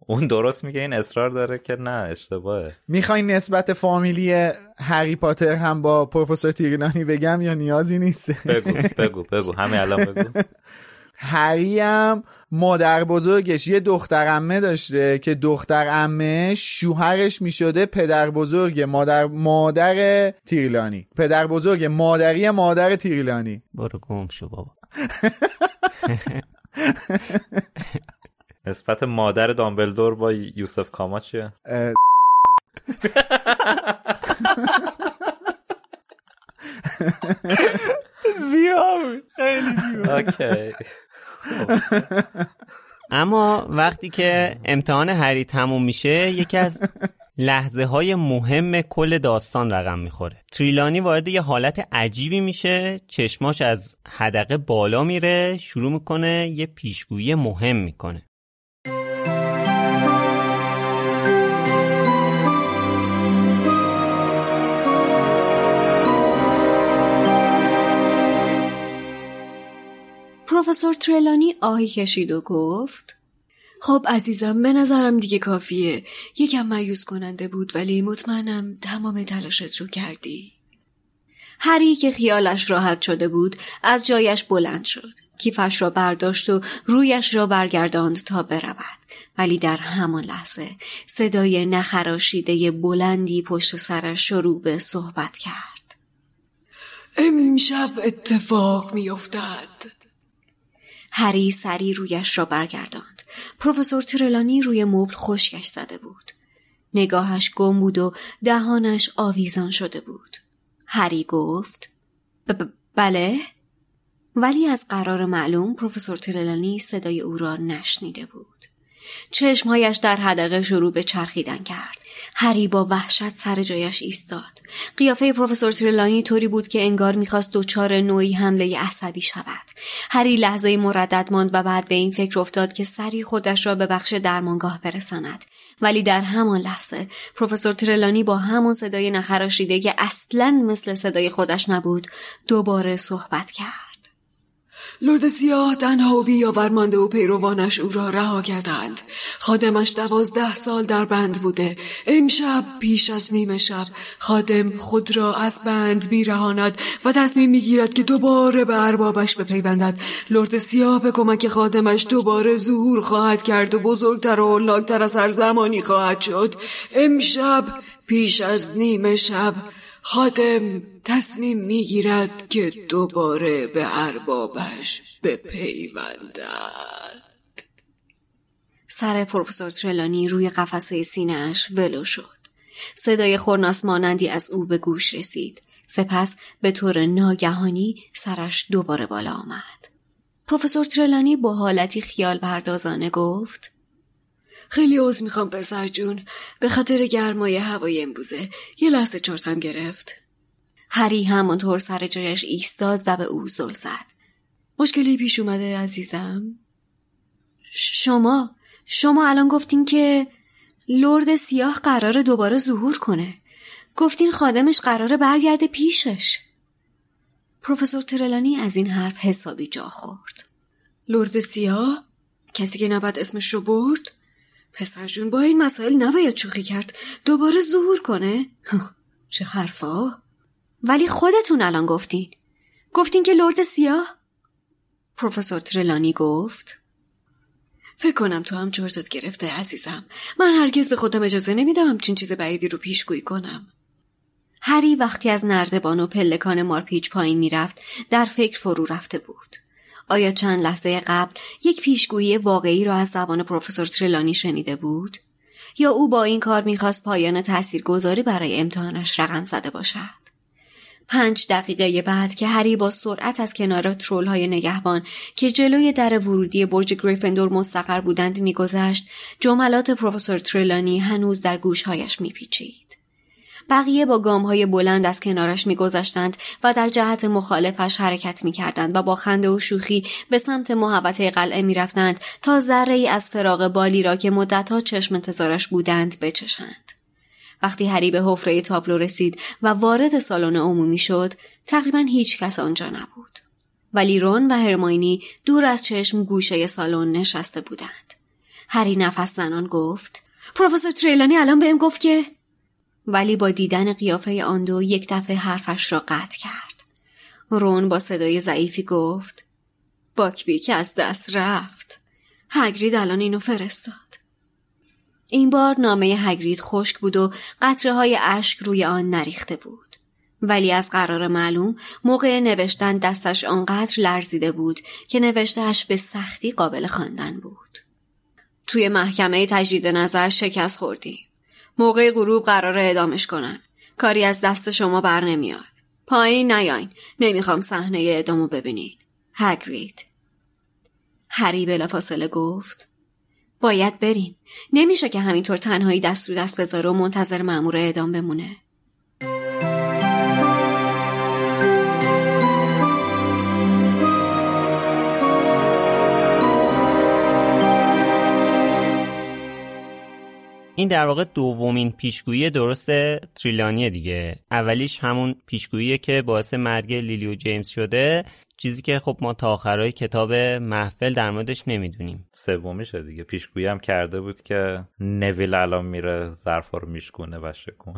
اون درست میگه این اصرار داره که نه اشتباهه. می‌خوای نسبت فامیلی هری پاتر هم با پروفسور تیرنانی بگم یا نیازی نیست؟ بگو بگو بگو. همین الان بگو. هری هم مادر بزرگش یه دختر عمه داشته که دختر عمه شوهرش می‌شده پدر بزرگ مادر مادر تیرلانی پدر بزرگ مادری مادر تیرلانی برو گم شو بابا. نسبت مادر دامبلدور با یوسف کاما چیه؟ زیاد. خیلی اوکی. اما وقتی که امتحان هری تموم میشه یکی از لحظه های مهم کل داستان رقم می‌خوره. تریلانی وارد یه حالت عجیبی میشه چشماش از حدقه بالا میره شروع می‌کنه یه پیشگویی مهم می‌کنه. پروفسور ترلانی آهی کشید و گفت خب عزیزم به نظرم دیگه کافیه. یکم مایوس کننده بود ولی مطمئنم تمام تلاشت رو کردی. هری که خیالش راحت شده بود از جایش بلند شد. کیفش را برداشت و رویش را برگرداند تا برود. ولی در همان لحظه صدای نخراشیده بلندی پشت سرش شروع به صحبت کرد. امشب اتفاق میافتد. هری سری رویش را برگرداند. پروفسور ترلانی روی مبل خشکش زده بود. نگاهش گم بود و دهانش آویزان شده بود. هری گفت "ب- بله؟ ولی از قرار معلوم پروفسور ترلانی صدای او را نشنیده بود. چشمهایش در حدقه شروع به چرخیدن کرد. هری با وحشت سر جایش ایستاد. قیافه پروفسور تریلانی طوری بود که انگار می‌خواست دچار نوعی حمله عصبی شود. هری لحظه مردد ماند و بعد به این فکر افتاد که سری خودش را به بخش درمانگاه برساند. ولی در همان لحظه پروفسور ترلانی با همان صدای نخراشیده که اصلا مثل صدای خودش نبود دوباره صحبت کرد. لرد سیاه تنها و بیاورمانده و پیروانش او را رها کردند. خادمش دوازده سال در بند بوده. امشب پیش از نیمه شب خادم خود را از بند بیرهاند و تصمیم می‌گیرد که دوباره به اربابش بپیوندد. لرد سیاه به کمک خادمش دوباره ظهور خواهد کرد و بزرگتر و هولناکتر از هر زمانی خواهد شد. امشب پیش از نیمه شب خادم تصمیم می‌گیرد که دوباره به اربابش بپیوندد. سر پروفسور ترلانی روی قفسه سینهاش ولو شد. صدای خورناس مانندی از او به گوش رسید. سپس به طور ناگهانی سرش دوباره بالا آمد. پروفسور ترلانی با حالتی خیال پردازانه گفت خیلی عوض می‌خوام پسر جون. به خاطر گرمای هوای امروزه یه لحظه چرتم گرفت. هری همانطور سر جایش ایستاد و به او زل زد. مشکلی پیش اومده عزیزم؟ شما شما الان گفتین که لرد سیاه قرار دوباره ظهور کنه. گفتین خادمش قراره برگرده پیشش. پروفسور ترلانی از این حرف حسابی جا خورد. لرد سیاه؟ کسی که نباید اسمش رو برد؟ پسر جون با این مسائل نباید شوخی کرد. دوباره ظهور کنه؟ چه حرفا؟ ولی خودتون الان گفتین گفتین که لرد سیاه؟ پروفسور ترلانی گفت. فکر کنم تو هم جرتت گرفته عزیزم. من هرگز به خودم اجازه نمیدم همچین چیز بعیدی رو پیشگویی کنم. هری وقتی از نردبان و پلکان مارپیچ پایین می‌رفت در فکر فرو رفته بود. آیا چند لحظه قبل یک پیشگویی واقعی را از زبان پروفسور تریلانی شنیده بود؟ یا او با این کار می‌خواست پایان تاثیرگذاری برای امتحانش رقم زده باشد؟ پنج دقیقه بعد که هری با سرعت از کنار ترول های نگهبان که جلوی در ورودی برج گریفندور مستقر بودند میگذشت جملات پروفسور تریلانی هنوز در گوشهایش میپیچید بقیه با گام های بلند از کنارش میگذشتند و در جهت مخالفش حرکت می‌کردند و با خنده و شوخی به سمت محبته قلعه می‌رفتند تا ذره ای از فراغ بالی را که مدتها چشم انتظارش بودند بچشند. وقتی هری به حفره تابلو رسید و وارد سالن عمومی شد تقریبا هیچ کس آنجا نبود. ولی رون و هرماینی دور از چشم گوشه سالن نشسته بودند. هری نفس زنان گفت پروفسور تریلانی الان بهم گفت که ولی با دیدن قیافه آن دو یک دفعه حرفش را قطع کرد رون با صدای ضعیفی گفت باکبی که از دست رفت هگرید الان اینو فرستاد این بار نامه هگرید خشک بود و قطره های اشک روی آن نریخته بود. ولی از قرار معلوم موقع نوشتن دستش آنقدر لرزیده بود که نوشتهش به سختی قابل خواندن بود. توی محکمه تجدید نظر شکست خوردی. موقع غروب قرار ادامش کنن. کاری از دست شما بر نمیاد. پایین نیاین. نمی‌خوام صحنه ادامو ببینین. هگرید. هری بلافاصله گفت باید بریم. نمیشه که همینطور تنهایی دست رو دست بذاره و منتظر مأمور اعدام بمونه. این در واقع دومین پیشگویی درست تریلانیه دیگه. اولیش همون پیشگوییه که باعث مرگ لیلیو جیمز شده. چیزی که خب ما تا آخرای کتاب محفل در موردش نمی‌دونیم. سومیشه دیگه. پیشگویی هم کرده بود که نویل الان میره ظرفا رو میشکونه و شکن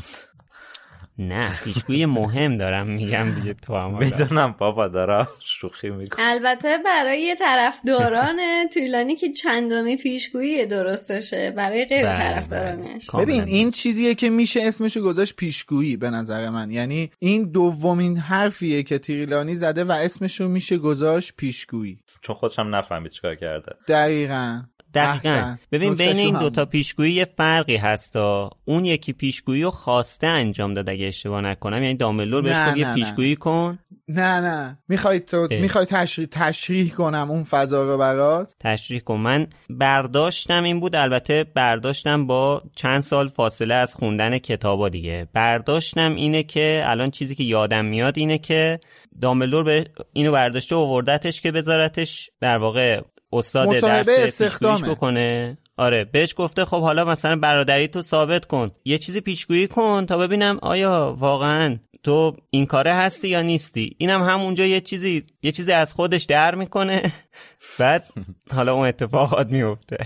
نه پیشگویی مهم دارم میگم دیگه تو هم می‌دونم بابا دارم شوخی می‌کنم البته برای طرفداران طولانی که چندمی پیشگویی درستشه برای غیر بله، طرفدارانش. کاملا ببین این چیزیه که میشه اسمشو گذاشت پیشگویی به نظر من. یعنی این دومین حرفیه که تریلانی زده و اسمشو میشه گذاشت پیشگویی. چون خودشم نفهمید چیکار کرده. دقیقا. دقیقا. احسن. ببین بین این دوتا. پیشگویی یه فرقی هستا. اون یکی پیشگویی رو خواسته انجام داد اگه اشتباه نکنم. یعنی دامبلدور بهش گفت یه. پیشگویی کن. نه نه. می‌خوای تو. می‌خوای تشریح تشریح کنم اون فضا رو برات؟ تشریح کن. من برداشتم این بود. البته برداشتم با چند سال فاصله از خوندن کتابا دیگه. برداشتم اینه که الان چیزی که یادم میاد اینه که دامبلدور به اینو برداشته و که بذارتش در واقع استاد درس استخدامه. بکنه. آره بهش گفته خب حالا مثلا برادری تو ثابت کن. یه چیزی پیشگویی کن تا ببینم آیا واقعا تو این کاره هستی یا نیستی. اینم همونجا یه چیزی یه چیزی از خودش در می‌کنه. بعد حالا اون اتفاقات میفته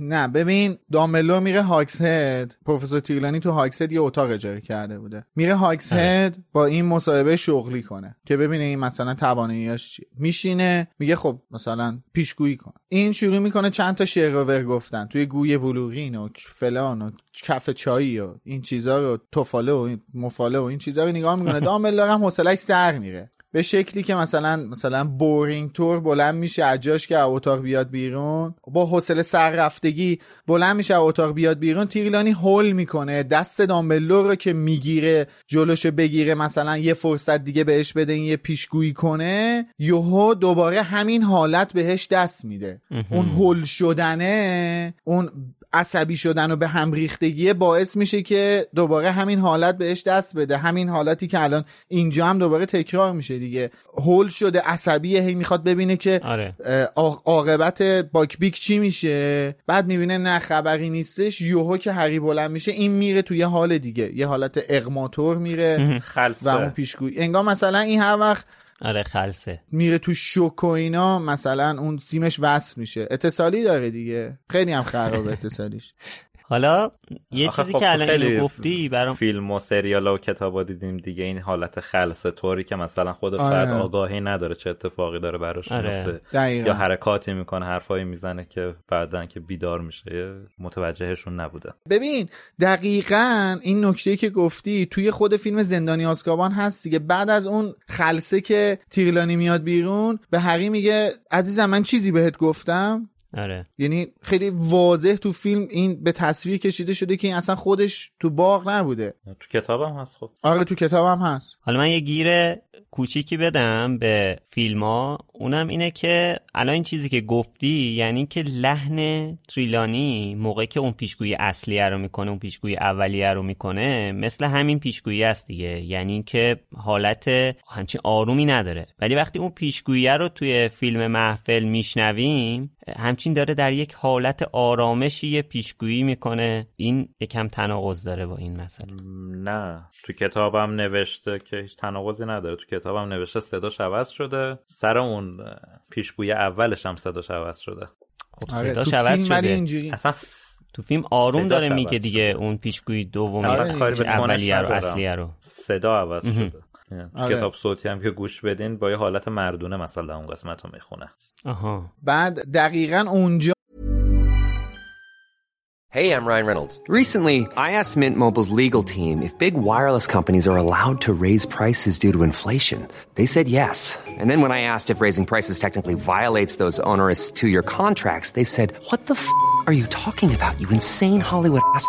نه ببین دامبلدور میره هاگز هد پروفسور تریلانی تو هاگز هد یه اتاق اجاره کرده بوده. میره هاگز هد با این مصاحبه شغلی کنه که ببینه این مثلا تواناییاش چیه. میشینه میگه خب مثلا پیشگویی کن. این شروع می‌کنه چند تا شعر و ور گفتن. توی گوی بلورین و فلان و کف چایی و این چیزا رو توفاله و مفاله و این چیزا رو نگاه می‌کنه. دامبلدور هم حوصلش سر میره. به شکلی که مثلا مثلا بورینگ تور بلند میشه از جاش که اتاق بیاد بیرون. با حوصله سر رفتگی بلند میشه اتاق بیاد بیرون. تیرلانی هول می‌کنه. دست دامبلدور رو که می‌گیره جلوشو بگیره مثلا یه فرصت دیگه بهش بده این یه پیشگویی کنه. یهو دوباره همین حالت بهش دست میده. اون هول شدنه اون عصبی شدن و به هم ریختگی باعث میشه که دوباره همین حالت بهش دست بده. همین حالتی که الان اینجا هم دوباره تکرار میشه دیگه. هول شده عصبیه هی می‌خواد ببینه که آره. اه، عاق- عاقبت باکبیک چی میشه. بعد می‌بینه نه خبری نیستش. یوهو که هری بلند میشه این میره توی یه حال دیگه. یه حالت اقماتور میره و اون پیشگویی انگار مثلا این هر وقت آره خلصه. میره تو شوک و اینا مثلا اون سیمش وصل میشه. اتصالی داره دیگه. خیلی هم خرابه اتصالیش. حالا یه چیزی خب که الان خیلی اینو گفتی برام فیلم و سریال و کتابا دیدیم دیگه. این حالت خلص طوری که مثلا خود آره. فرد آگاهی نداره چه اتفاقی داره براش آره. میفته. یا حرکاتی می‌کنه حرفایی می‌زنه که بعدا که بیدار میشه متوجهشون نبوده. ببین دقیقا این نکته که گفتی توی خود فیلم زندانی آسکابان هست دیگه. بعد از اون خلصه که تیرلانی میاد بیرون به هری میگه عزیزم من چیزی بهت گفتم؟ آره. یعنی خیلی واضح تو فیلم این به تصویر کشیده شده که این اصلا خودش تو باغ نبوده. تو کتابم هست خب. آره تو کتابم هست. حالا من یه گیر کوچیکی بدم به فیلم ها اونم اینه که الان این چیزی که گفتی یعنی که لحن تریلانی موقعی که اون پیشگویی اصلیه رو می‌کنه اون پیشگویی اولیه رو می‌کنه مثل همین پیشگویی است دیگه. یعنی که حالت همچین آرومی نداره. ولی وقتی اون پیشگویی رو توی فیلم محفل میشنویم همچین داره در یک حالت آرامشی پیشگویی می‌کنه. این یکم تناقض داره با این مسئله. نه. تو کتابم نوشته که هیچ تناقضی نداره. تو کتابم نوشته صداش عوض شده. سر اون اه، پیشگویی اولش هم صداش عوض شده. خب آره صداش عوض شده. اصلا س- تو فیلم آروم داره میگه دیگه. اون پیشگویی دوم آره. اولیه رو. اصلیه رو. صدا عوض. شده. آره. کتاب صوتی هم که گوش بدین با یه حالت مردونه مثلا اون قسمت رو می‌خونه آها بعد دقیقا اونجا Hey, I'm Ryan Reynolds. Recently, I asked Mint Mobile's legal team if big wireless companies are allowed to raise prices due to inflation. They said yes. And then when I asked if raising prices technically violates those onerous two year contracts, they said, What the f are you talking about, you insane Hollywood ass?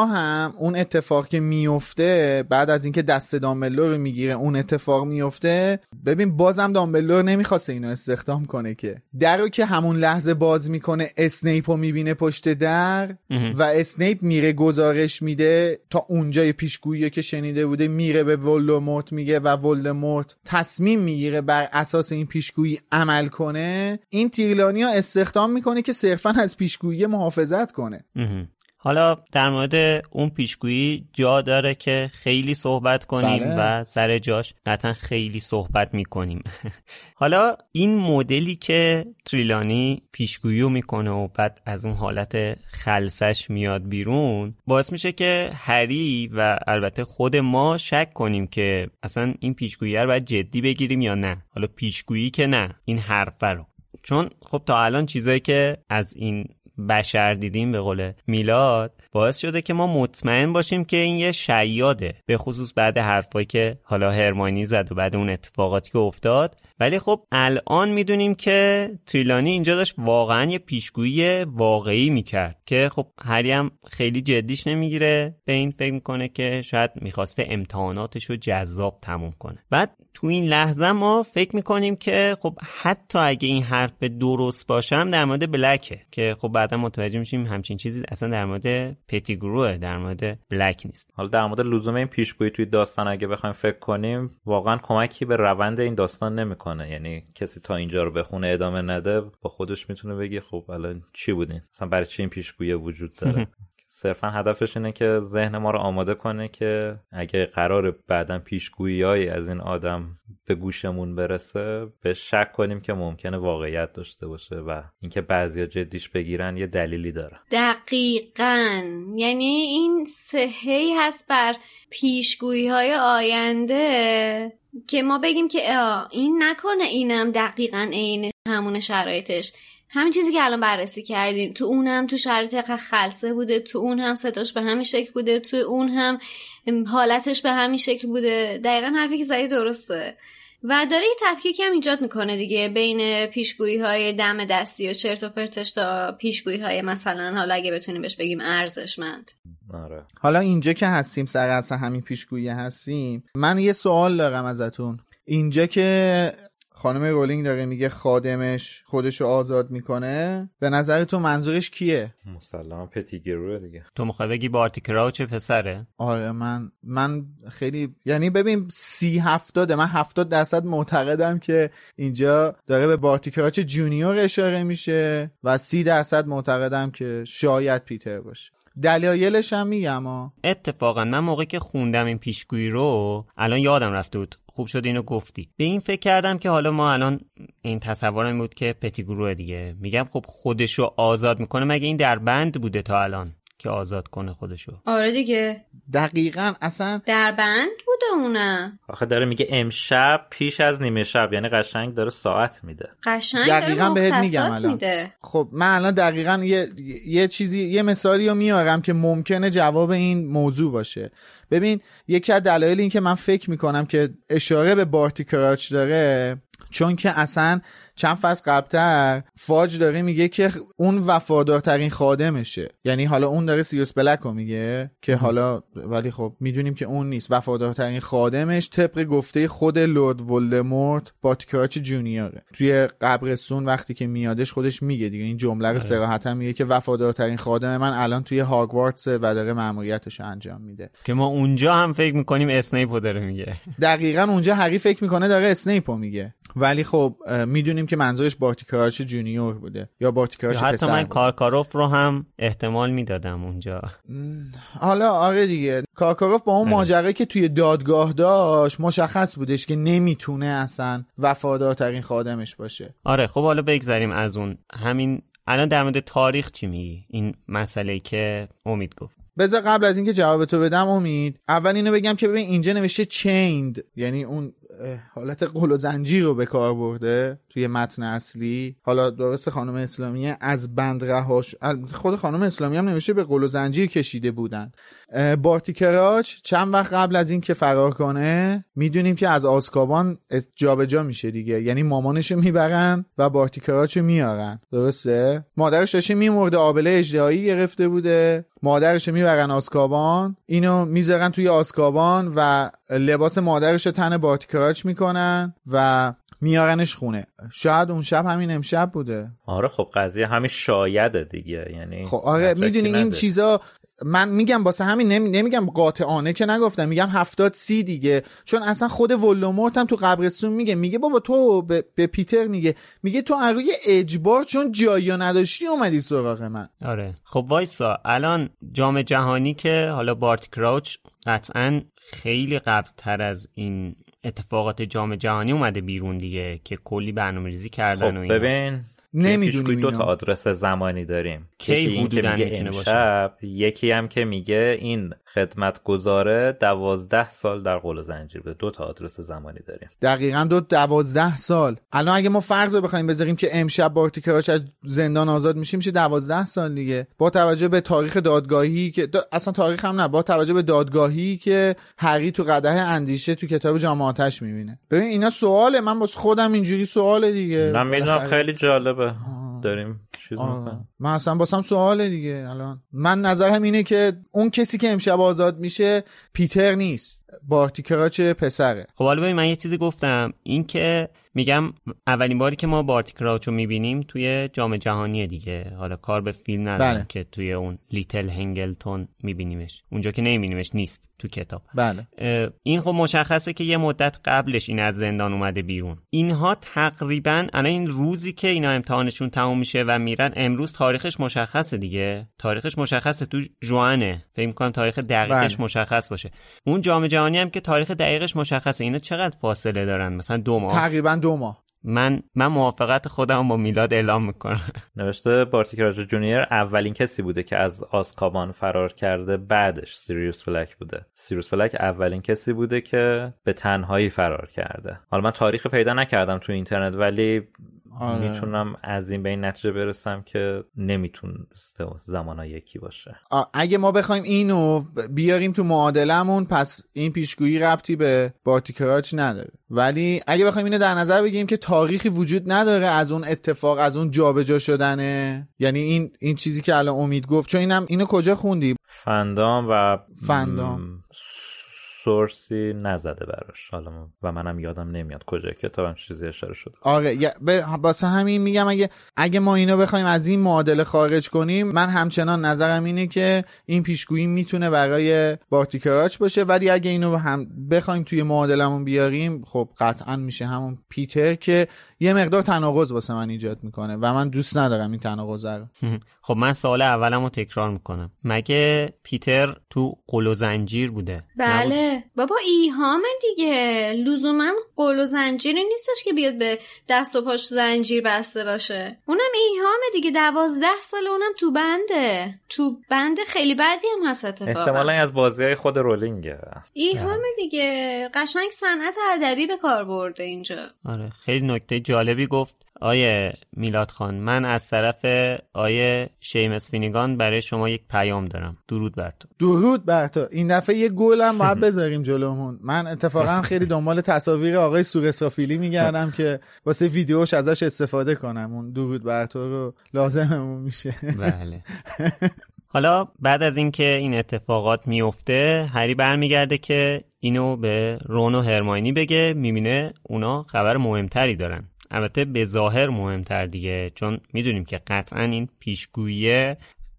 هم اون اتفاق که میفته بعد از اینکه دست دامبلور رو می‌گیره اون اتفاق میفته. ببین بازم دامبلور نمی‌خواسته اینو استخدام کنه که. در رو که همون لحظه باز می‌کنه اسنیپ رو می‌بینه پشت در و اسنیپ میره گزارش میده. تا اونجای پیشگویی که شنیده بوده میره به ولدمورت میگه و ولدمورت تصمیم می‌گیره بر اساس این پیشگویی عمل کنه. این تیرلانی ها استخدام می‌کنه که صرفا از پیشگویی محافظت کنه. حالا در مورد اون پیشگویی جا داره که خیلی صحبت کنیم بله. و سر جاش قطعا خیلی صحبت می‌کنیم. حالا این مدلی که تریلانی پیشگویی رو می‌کنه و بعد از اون حالت خلصش میاد بیرون باعث میشه که هری و البته خود ما شک کنیم که اصلا این پیشگویی رو باید جدی بگیریم یا نه. حالا پیشگویی که نه این حرفه رو. چون خب تا الان چیزایی که از این بشر دیدیم به قول میلاد باعث شده که ما مطمئن باشیم که این یه شیاده به خصوص بعد حرفایی که حالا هرمانی زد و بعد اون اتفاقاتی که افتاد. ولی خب الان می‌دونیم که تریلانی اینجا داشت واقعا یه پیشگویی واقعی می‌کرد که خب هری هم خیلی جدیش نمی‌گیره. به این فکر می‌کنه که شاید می‌خواسته امتحاناتش رو جذاب تموم کنه. بعد تو این لحظه ما فکر می‌کنیم که خب حتی اگه این حرف درست باشم در مورد بلکه که خب بعدا متوجه میشیم همچین چیزی اصلا در مورد پتیگروه در مورد بلک نیست. حالا در مورد لزوم این پیشگویی توی داستان اگه بخوایم فکر کنیم واقعا کمکی به روند این داستان نمی‌کنه. یعنی کسی تا اینجا رو بخونه ادامه نده با خودش می‌تونه بگه خب الان چی بودین؟ مثلا برای چی این پیشگویی وجود داره؟ صرفا هدفش اینه که ذهن ما رو آماده کنه که اگه قرار بعدا پیشگویی از این آدم به گوشمون برسه به شک کنیم که ممکنه واقعیت داشته باشه و اینکه بعضیا جدیش بگیرن یه دلیلی داره دقیقا. یعنی این صحهی هست بر پیشگویی های آینده که ما بگیم که این نکنه اینم دقیقا عین همون شرایطش. همین چیزی که الان بررسی کردیم تو اونم تو شرایط خلصه بوده تو اون هم صداش به همین شکل بوده تو اون هم حالتش به همین شکل بوده. دقیقا حرفی که زدی درسته. و داره یه تفکیک هم ایجاد می‌کنه دیگه بین پیشگویی های دم دستی و چرت و پرتش تا پیشگویی های مثلا حالا اگه بتونیم بهش بگیم ارزشمند. آره. حالا اینجا که هستیم سر اصلا همین پیشگویی هستیم من یه سوال دارم ازتون. اینجا که خانم رولینگ داره میگه خادمش خودشو آزاد می‌کنه. به نظر تو منظورش کیه؟ مسلما پتیگروه دیگه. تو می‌خوای بگی بارتی کراچ پسره؟ آره من من خیلی یعنی ببین سی هفتاده من هفتاد درصد معتقدم که اینجا داره به بارتی کراچ جونیور اشاره میشه و سی درصد معتقدم که شاید پیتر باشه. دلایلش هم میگم اتفاقا من موقعی که خوندم این پیشگویی رو الان یادم رفته بود. خوب شد اینو گفتی. به این فکر کردم که حالا ما الان این تصورم بود که پتیگروه دیگه. میگم خب خودشو آزاد می‌کنه. مگه این در بند بوده تا الان؟ که آزاد کنه خودشو. آره دیگه. دقیقا اصلا در بند بوده اونه آخه داره میگه امشب پیش از نیمه شب یعنی قشنگ داره ساعت میده. قشنگ دقیقاً داره بهت میگم الان. میده خب من الان دقیقا یه, یه چیزی یه مثالی رو میارم که ممکنه جواب این موضوع باشه. ببین یکی از دلایل این که من فکر می‌کنم که اشاره به بارتی کراچ داره چون که اصلا چند فصل قبلتر فاج داره میگه که اون وفادارترین خادمشه. یعنی حالا اون داره سیریوس بلک رو میگه که حالا ولی خب می‌دونیم که اون نیست. وفادارترین خادمش طبق گفته خود لورد ولدمورت بارتی کراچ جونیوره. توی قبرستون وقتی که میادش خودش میگه دیگه. این جمله رو صراحتا میگه که وفادارترین خادم من الان توی هاگوارتس و داره مأموریتش رو انجام میده. که ما اونجا هم فکر می‌کنیم اسنیپو داره میگه. دقیقا اونجا هری فکر می‌کنه داره اسنیپو میگه. ولی خب اه، می‌دونیم که منظورش بارتی کراچ جونیور بوده یا بارتی یا کراچ حتی پسر من. کارکاروف رو هم احتمال می‌دادم اونجا. حالا آره دیگه. کارکاروف با اون آره. ماجرایی که توی دادگاه داشت مشخص بودش که نمی‌تونه اصلا وفادارترین خادمش باشه. آره خب حالا بگذریم از اون. همین الان در مورد تاریخ چی میگی؟ این مسئله که امید گفت. بذار قبل از اینکه جواب تو بدم امید اول اینو بگم که ببین اینجا نوشته چیند یعنی اون حالت قل و زنجیر رو به کار برده توی متن اصلی. حالا درست خانم اسلامیه از بند رهاش خود خانم اسلامی هم نوشته به قل و زنجیر کشیده بودن. بارتی کراچ چند وقت قبل از اینکه فرار کنه می‌دونیم که از آزکابان اس- جابجا میشه دیگه. یعنی مامانشو می‌برن و بارتی کراچو میارن درسته؟ مادرش داشته میمرده آبله اجدهایی گرفته بوده. مادرش رو می‌برن آسکابان اینو می‌ذارن توی آسکابان و لباس مادرش رو تن بارتی کراچ می‌کنن و میارنش خونه. شاید اون شب همین امشب بوده. آره خب قضیه همین شایده دیگه. یعنی خب آره می‌دونی این. چیزا من میگم واسه همین نمی... نمیگم قاطعانه که نگفتم میگم هفتاد سی دیگه. چون اصلا خود ولومورت هم تو قبرستون میگه میگه بابا تو به, به پیتر میگه میگه تو از روی اجبار چون جایی نداشتی اومدی سراغ من. آره. خب وایسا الان جام جهانی که حالا بارت کراوچ قطعا خیلی قبل تر از این اتفاقات جام جهانی اومده بیرون دیگه که کلی برنامه ریزی کردن و خب اینا. ببین نمی‌دونیم دو. تا آدرس زمانی داریم کی حدوداً میگه می‌تونه باشه؟ امشب یکی هم که میگه این خدمت گذاره دوازده سال در قول زنجیر به دو تا آدرس زمانی داریم. دقیقا دو دوازده سال. الان اگه ما فرض رو بخوایم بذاریم که امشب بارتی کراچ از زندان آزاد میشه میشه دوازده سال دیگه. با توجه به تاریخ دادگاهی که دا- اصلا تاریخ هم نه. با توجه به دادگاهی که هری تو قدح اندیشه تو کتاب جامعاتش می‌بینه. ببین اینا سواله. من باز خودم اینجوری سواله دیگه. من می‌دونم خیلی جالبه. داریم چیز من اصلا باسم سواله دیگه الان. من نظرم اینه که اون کسی که امشب آزاد میشه پیتر نیست. بارتی کراچ پسره. خب حالا ببین من یه چیزی گفتم. این که میگم اولین باری که ما بارتی کراوچ رو می‌بینیم توی جام جهانی دیگه. حالا کار به فیلم ندارم بله. که توی اون لیتل هنگلتون میبینیمش. اونجا که نمیبینیمش نیست تو کتاب. بله. این خب مشخصه که یه مدت قبلش این از زندان اومده بیرون. اینها تقریبا الان این روزی که اینا امتحانشون تموم میشه و میرن امروز تاریخش مشخصه دیگه. تاریخش مشخصه تو جوانه. فکر می‌کنم تاریخ دقیقش بله. مشخص باشه. اون جام جهانی هم که تاریخ دقیقش مشخصه. اینا چقدر فاصله دارن؟ مثلا دو ماه. تقریبا دو ماه. من من موافقت خودم با میلاد اعلام می‌کنم. نوشته بارتی کراچ جونیور اولین کسی بوده که از آسکابان فرار کرده بعدش سیریوس بلک بوده. سیریوس بلک اولین کسی بوده که به تنهایی فرار کرده. حالا من تاریخ پیدا نکردم تو اینترنت ولی آره. می‌تونم از این به این نتیجه برسم که نمی‌تونسته زمان یکی باشه اگه ما بخوایم اینو بیاریم تو معادلمون پس این پیشگویی ربطی به بارتی کراچ نداره ولی اگه بخوایم اینو در نظر بگیریم که تاریخی وجود نداره از اون اتفاق از اون جابجا شدنه یعنی این این چیزی که الان امید گفت چون اینم اینو کجا خوندی فندام و فندام. سورسی نزده براش. حالا و منم یادم نمیاد کجا. کتابم چیزی اشاره شده. آره واسه همین میگم اگه اگه ما اینو بخوایم از این معادله خارج کنیم من همچنان نظرم اینه که این پیشگویی می‌تونه برای بارتی کراچ باشه. ولی اگه اینو هم بخوایم توی معادلمون بیاریم خب قطعا میشه همون پیتر که یه مقدار تناقض واسه من ایجاد می‌کنه و من دوست ندارم این تناقض رو. خب من سوال اولم رو تکرار می‌کنم. مگه پیتر تو قل و زنجیر بوده؟ نبود؟ بله بابا ایهامه دیگه. لزوما قول و زنجیری نیستش که بیاد به دست و پاش زنجیر بسته باشه. اونم ایهامه دیگه. دوازده سال اونم تو بنده. تو بند خیلی بدی هم هست اتفاقا. احتمالا از بازی های خود رولینگه ایهامه دیگه. قشنگ صنعت ادبی به کار برده اینجا. آره. خیلی نکته جالبی گفت آیه میلاد خان من از طرف آیه شیمس فینیگان برای شما یک پیام دارم. درود بر تو. درود بر تو. این دفعه یه گل هم باید بذاریم جلومون من اتفاقا خیلی دنبال تصاویر آقای سورسافیلی میگردم که واسه ویدیوش ازش استفاده کنم. اون درود بر تو رو لازممون میشه. بله. حالا بعد از اینکه این اتفاقات میفته هری برمیگرده که اینو به رون و هرماینی بگه. می‌بینه اونا خبر مهمتری دارن. البته به ظاهر مهمتر دیگه چون می‌دونیم که قطعا این پیشگویی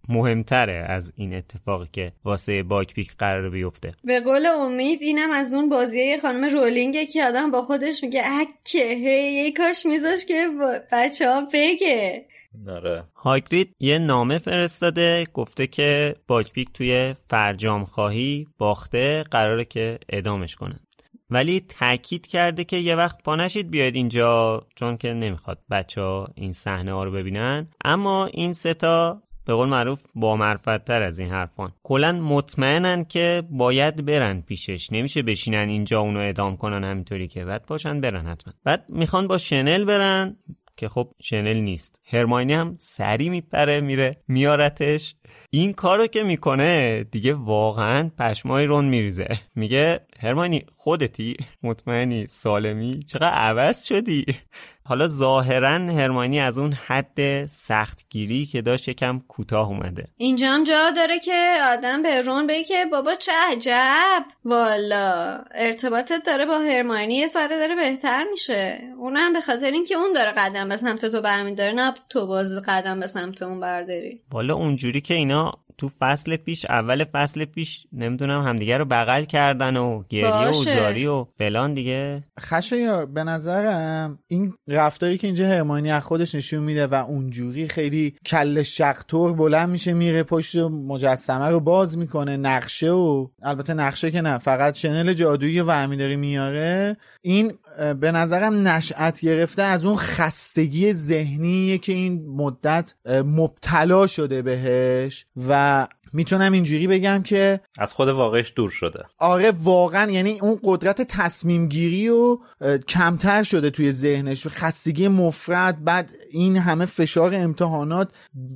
مهمتره از این اتفاقی که واسه باک پیک قرار بیفته. به قول امید اینم از اون بازیه خانم رولینگه که آدم با خودش میگه اکه هی یه کاش میذاش که بچه ها بگه. داره هاگرید یه نامه فرستاده گفته که باکپیک توی فرجام خواهی باخته قراره که اعدامش کنن ولی تاکید کرده که یه وقت پا نشید بیاید اینجا چون که نمی‌خواد بچه ها این صحنه ها رو ببینن. اما این ستا به قول معروف با تر از این حرفان. کلا مطمئنن که باید برن پیشش. نمیشه بشینن اینجا اونو اعدام کنن همینطوری که بعد باشن برن حتما. بعد می‌خوان با شنل برن. که خب شنل نیست. هرماینی هم سری میپره میره میارتش. این کارو که می‌کنه دیگه واقعا پشمای رون میریزه. میگه هرماینی خودتی؟ مطمئنی؟ سالمی؟ چقدر عوض شدی؟ حالا ظاهرا هرماینی از اون حد سختگیری که داشت یکم کوتاه اومده. اینجا هم جا داره که آدم به رون بگه که بابا چه عجب. والا ارتباطت داره با هرماینی یه سره داره بهتر میشه. اونم به خاطر اینکه اون داره قدم به سمت تو برمیداره نه تو باز قدم به سمت اون برداری. والا اونجوری که اینا تو فصل پیش اول فصل پیش نمی‌دونم همدیگه رو بغل کردن و گریه و باشه. زاری و فلان دیگه خشایار به نظرم این رفتاری که اینجا هرمانی از خودش نشون میده و اونجوری خیلی کل شقطور بلند میشه میره پشت مجسمه رو باز می‌کنه نقشه و البته نقشه که نه فقط شنل جادویی و داری میاره این به نظرم نشأت گرفته از اون خستگی ذهنیه که این مدت مبتلا شده بهش و می‌تونم اینجوری بگم که از خود واقعش دور شده. آره واقعا یعنی اون قدرت تصمیم گیری و کمتر شده توی ذهنش. خستگی مفرد بعد این همه فشار امتحانات.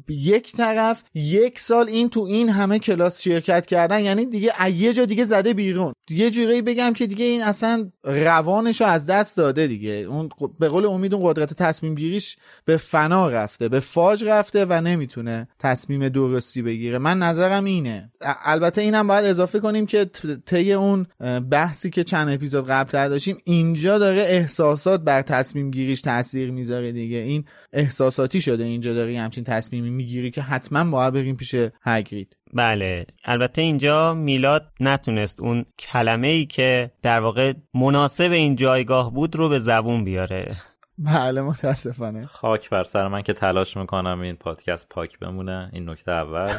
یک طرف یک سال این تو این همه کلاس شرکت کردن یعنی دیگه یه جا دیگه زده بیرون. یه جوری بگم که دیگه این اصلا روانش رو از دست داده دیگه. اون به قول امید اون قدرت تصمیم گیریش به فنا رفته به فاج رفته و نمی‌تونه تصمیم درستی بگیره. من نظرم اینه. البته اینم باید اضافه کنیم که طی اون بحثی که چند اپیزود قبل داشتیم اینجا داره احساسات بر تصمیم گیریش تاثیر می‌ذاره دیگه. این احساساتی شده اینجا داره یه همچین تصمیمی می‌گیری که حتما باید بریم پیش هگرید بله. البته اینجا میلاد نتونست اون کلمه ای که در واقع مناسب این جایگاه بود رو به زبون بیاره. بله متاسفانه. خاک بر سر من که تلاش می‌کنم این پادکست پاک بمونه. این نکته اول.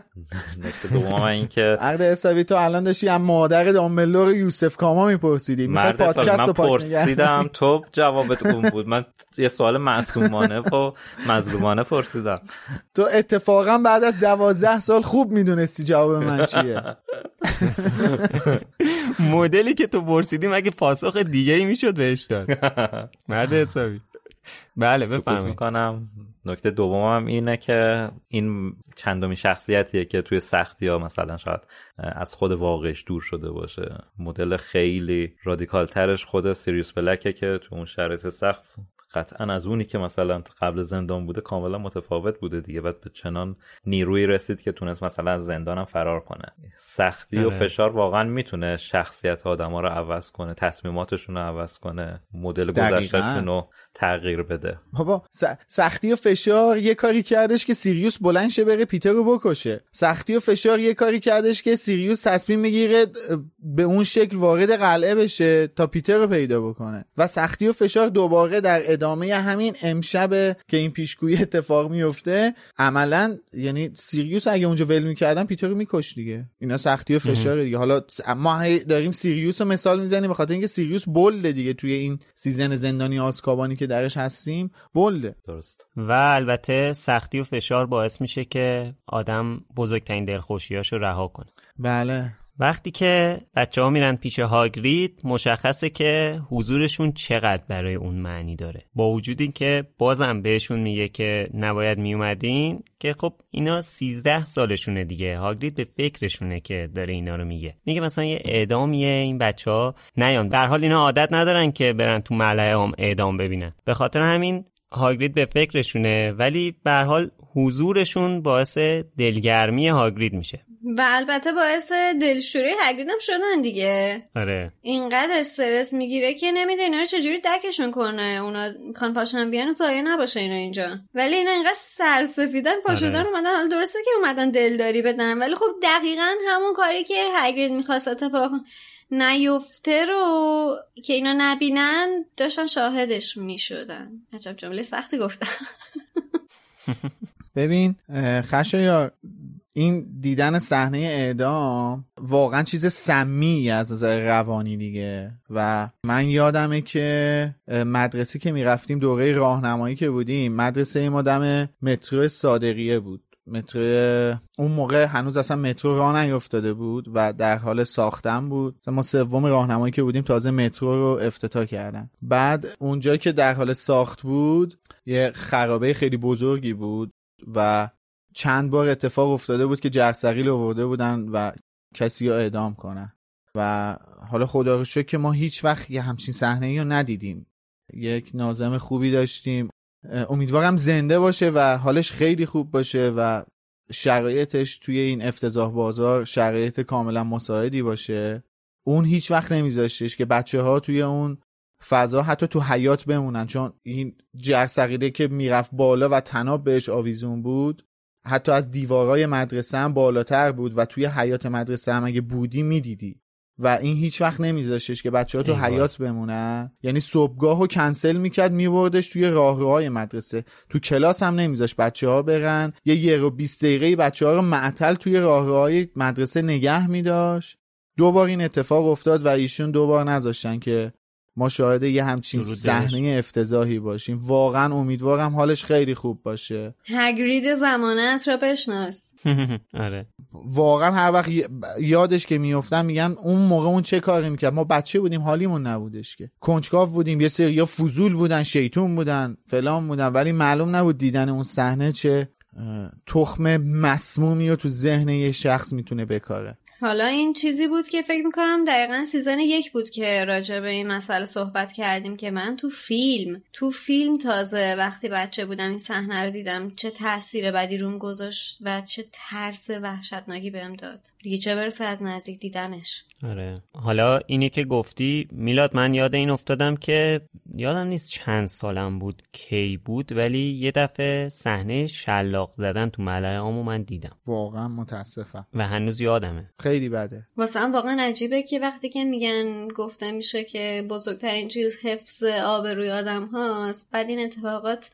نکته دوم این که عقد حسابی تو الان داشتی هم مادر دامبلور یوسف کاما میپرسیدی. مرد پادکست من پرسیدم تو جوابت اون بود. من یه سوال معصومانه و مظلومانه پرسیدم. تو اتفاقا بعد از دوازده سال خوب می‌دونستی جواب من چیه. مدلی که تو پرسیدی مگه پاسخ دیگه ای می‌شد بهش داد؟ مرد حسابی. بله بفرمایید. می‌کنم. نکته دومم اینه که این چندمی شخصیتیه که توی سختی ها مثلا شاید از خود واقعش دور شده باشه. مدل خیلی رادیکال ترش خود سیریوس بلکه که تو اون شرایط سخت قطعا از اونی که مثلا قبل زندان بوده کاملا متفاوت بوده دیگه بعد به چنان نیروی رسید که تونست مثلا از زندانم فرار کنه سختی و آره. فشار واقعا می‌تونه شخصیت آدما رو عوض کنه تصمیماتشون رو عوض کنه مدل. گذشتهشون رو تغییر بده بابا س- سختی و فشار یه کاری کردش که سیریوس بلند شه بره پیتر رو بکشه سختی و فشار یه کاری کردش که سیریوس تصمیم می‌گیره به اون شکل وارد قلعه بشه تا پیتر رو پیدا بکنه و سختی و فشار دوباره در ادامه همین امشب که این پیشگویی اتفاق میفته عملا یعنی سیریوس اگه اونجا ول می‌کردن پیتر رو میکش دیگه. اینا سختی و فشار دیگه. حالا ما داریم سیریوس رو مثال می‌زنیم به خاطر اینکه سیریوس بلکه دیگه توی این season زندانی آزکابانی که درش هستیم. بله. درست. و البته سختی و فشار باعث میشه که آدم بزرگترین دلخوشیاشو رها کنه. بله. وقتی که بچه ها میرن پیش هاگرید مشخصه که حضورشون چقدر برای اون معنی داره. با وجود اینکه بازم بهشون میگه که نباید میومدین که خب اینا 13 سالشونه دیگه. هاگرید به فکرشونه که داره اینا رو میگه. میگه مثلا یه اعدامیه این بچه ها نیان در حال اینا عادت ندارن که برن تو ملأ عام اعدام ببینن. به خاطر همین هاگرید به فکرشونه ولی به حال حضورشون باعث دلگرمی هاگرید میشه. و البته باعث دلشوری هگرید هم شدن دیگه. آره. اینقدر استرس می‌گیره که نمیده اینا رو چجوری دکشون کنه. اونا می‌خوان پاشن بیان و زایه نباشه اینا اینجا. ولی اینا اینقدر سرسفیدن پاشدن آره. اومدن. حالا درسته که اومدن دلداری بدن ولی خب دقیقا همون کاری که هگرید می‌خواست اتفاق نیفته رو که اینا نبینن داشتن شاهدش می‌شدن. عجب جمله سختی گفتم. ببین خشایار این دیدن صحنه اعدام واقعا چیز سمی از نظر روانی دیگه. و من یادمه که مدرسه که می‌رفتیم دوره راهنمایی که بودیم مدرسه ما دم مترو صادقیه بود. مترو اون موقع هنوز اصلا مترو راه نیفتاده بود و در حال ساختن بود. ما سوم راهنمایی که بودیم تازه مترو رو افتتاح کردن. بعد اونجا که در حال ساخت بود یه خرابه خیلی بزرگی بود و چند بار اتفاق افتاده بود که جرثقیل آورده بودن و کسی رو اعدام کنن. و حالا خدا رو که ما هیچ وقت یه همچین صحنه رو ندیدیم. یک نازم خوبی داشتیم. امیدوارم زنده باشه و حالش خیلی خوب باشه و شرایطش توی این افتضاح بازار شرایط کاملا مساعدی باشه. اون هیچ وقت نمیذاشتش که بچه ها توی اون فضا حتی تو حیات بمونن چون این جرثقیله که می‌رفت بالا و تناب بهش آویزون بود حتی از دیوارای مدرسه هم بالاتر بود و توی حیات مدرسه هم اگه بودی می‌دیدی. و این هیچ وقت نمیذاشتش که بچه ها تو. حیات بمونن. یعنی صبحگاه رو کنسل می‌کرد میبردش توی راهروهای مدرسه. تو کلاس هم نمیذاش بچه ها برن. یه یه رو بیست دقیقه بچه ها رو معطل توی راهروهای مدرسه نگه میداشت. دو بار این اتفاق افتاد و ایشون دو بار نذاشتن که ما شاهد یه همچین. صحنه افتضاحی باشیم. واقعا امیدوارم حالش خیلی خوب باشه. هگرید زمانت را بشناس. آره. واقعا هر وقت ی- یادش که میفتم میگم اون موقع اون چه کاری می‌کرد؟ ما بچه بودیم حالیمون نبودش که. کنجکاو بودیم یه سری یا فضول بودن شیطون بودن فلان بودن ولی معلوم نبود دیدن اون صحنه چه تخم مسمومی رو تو ذهن یه شخص می‌تونه بکاره. حالا این چیزی بود که فکر می‌کنم دقیقا سیزن یک بود که راجع به این مسئله صحبت کردیم که من تو فیلم تو فیلم تازه وقتی بچه بودم این صحنه رو دیدم چه تاثیر بدی روم گذاشت و چه ترس وحشتناکی بهم داد. دیگه چه برسه از نزدیک دیدنش؟ آره. حالا اینی که گفتی میلاد من یاد این افتادم که یادم نیست چند سالم بود کی بود ولی یه دفعه صحنه شلاق زدن تو ملعه عامو من دیدم. واقعا متاسفم. و هنوز یادمه. خیلی بده. واسه هم واقعا عجیبه که وقتی که میگن گفته میشه که بزرگترین چیز حفظ آبروی آدم هاست بعد این اتفاقات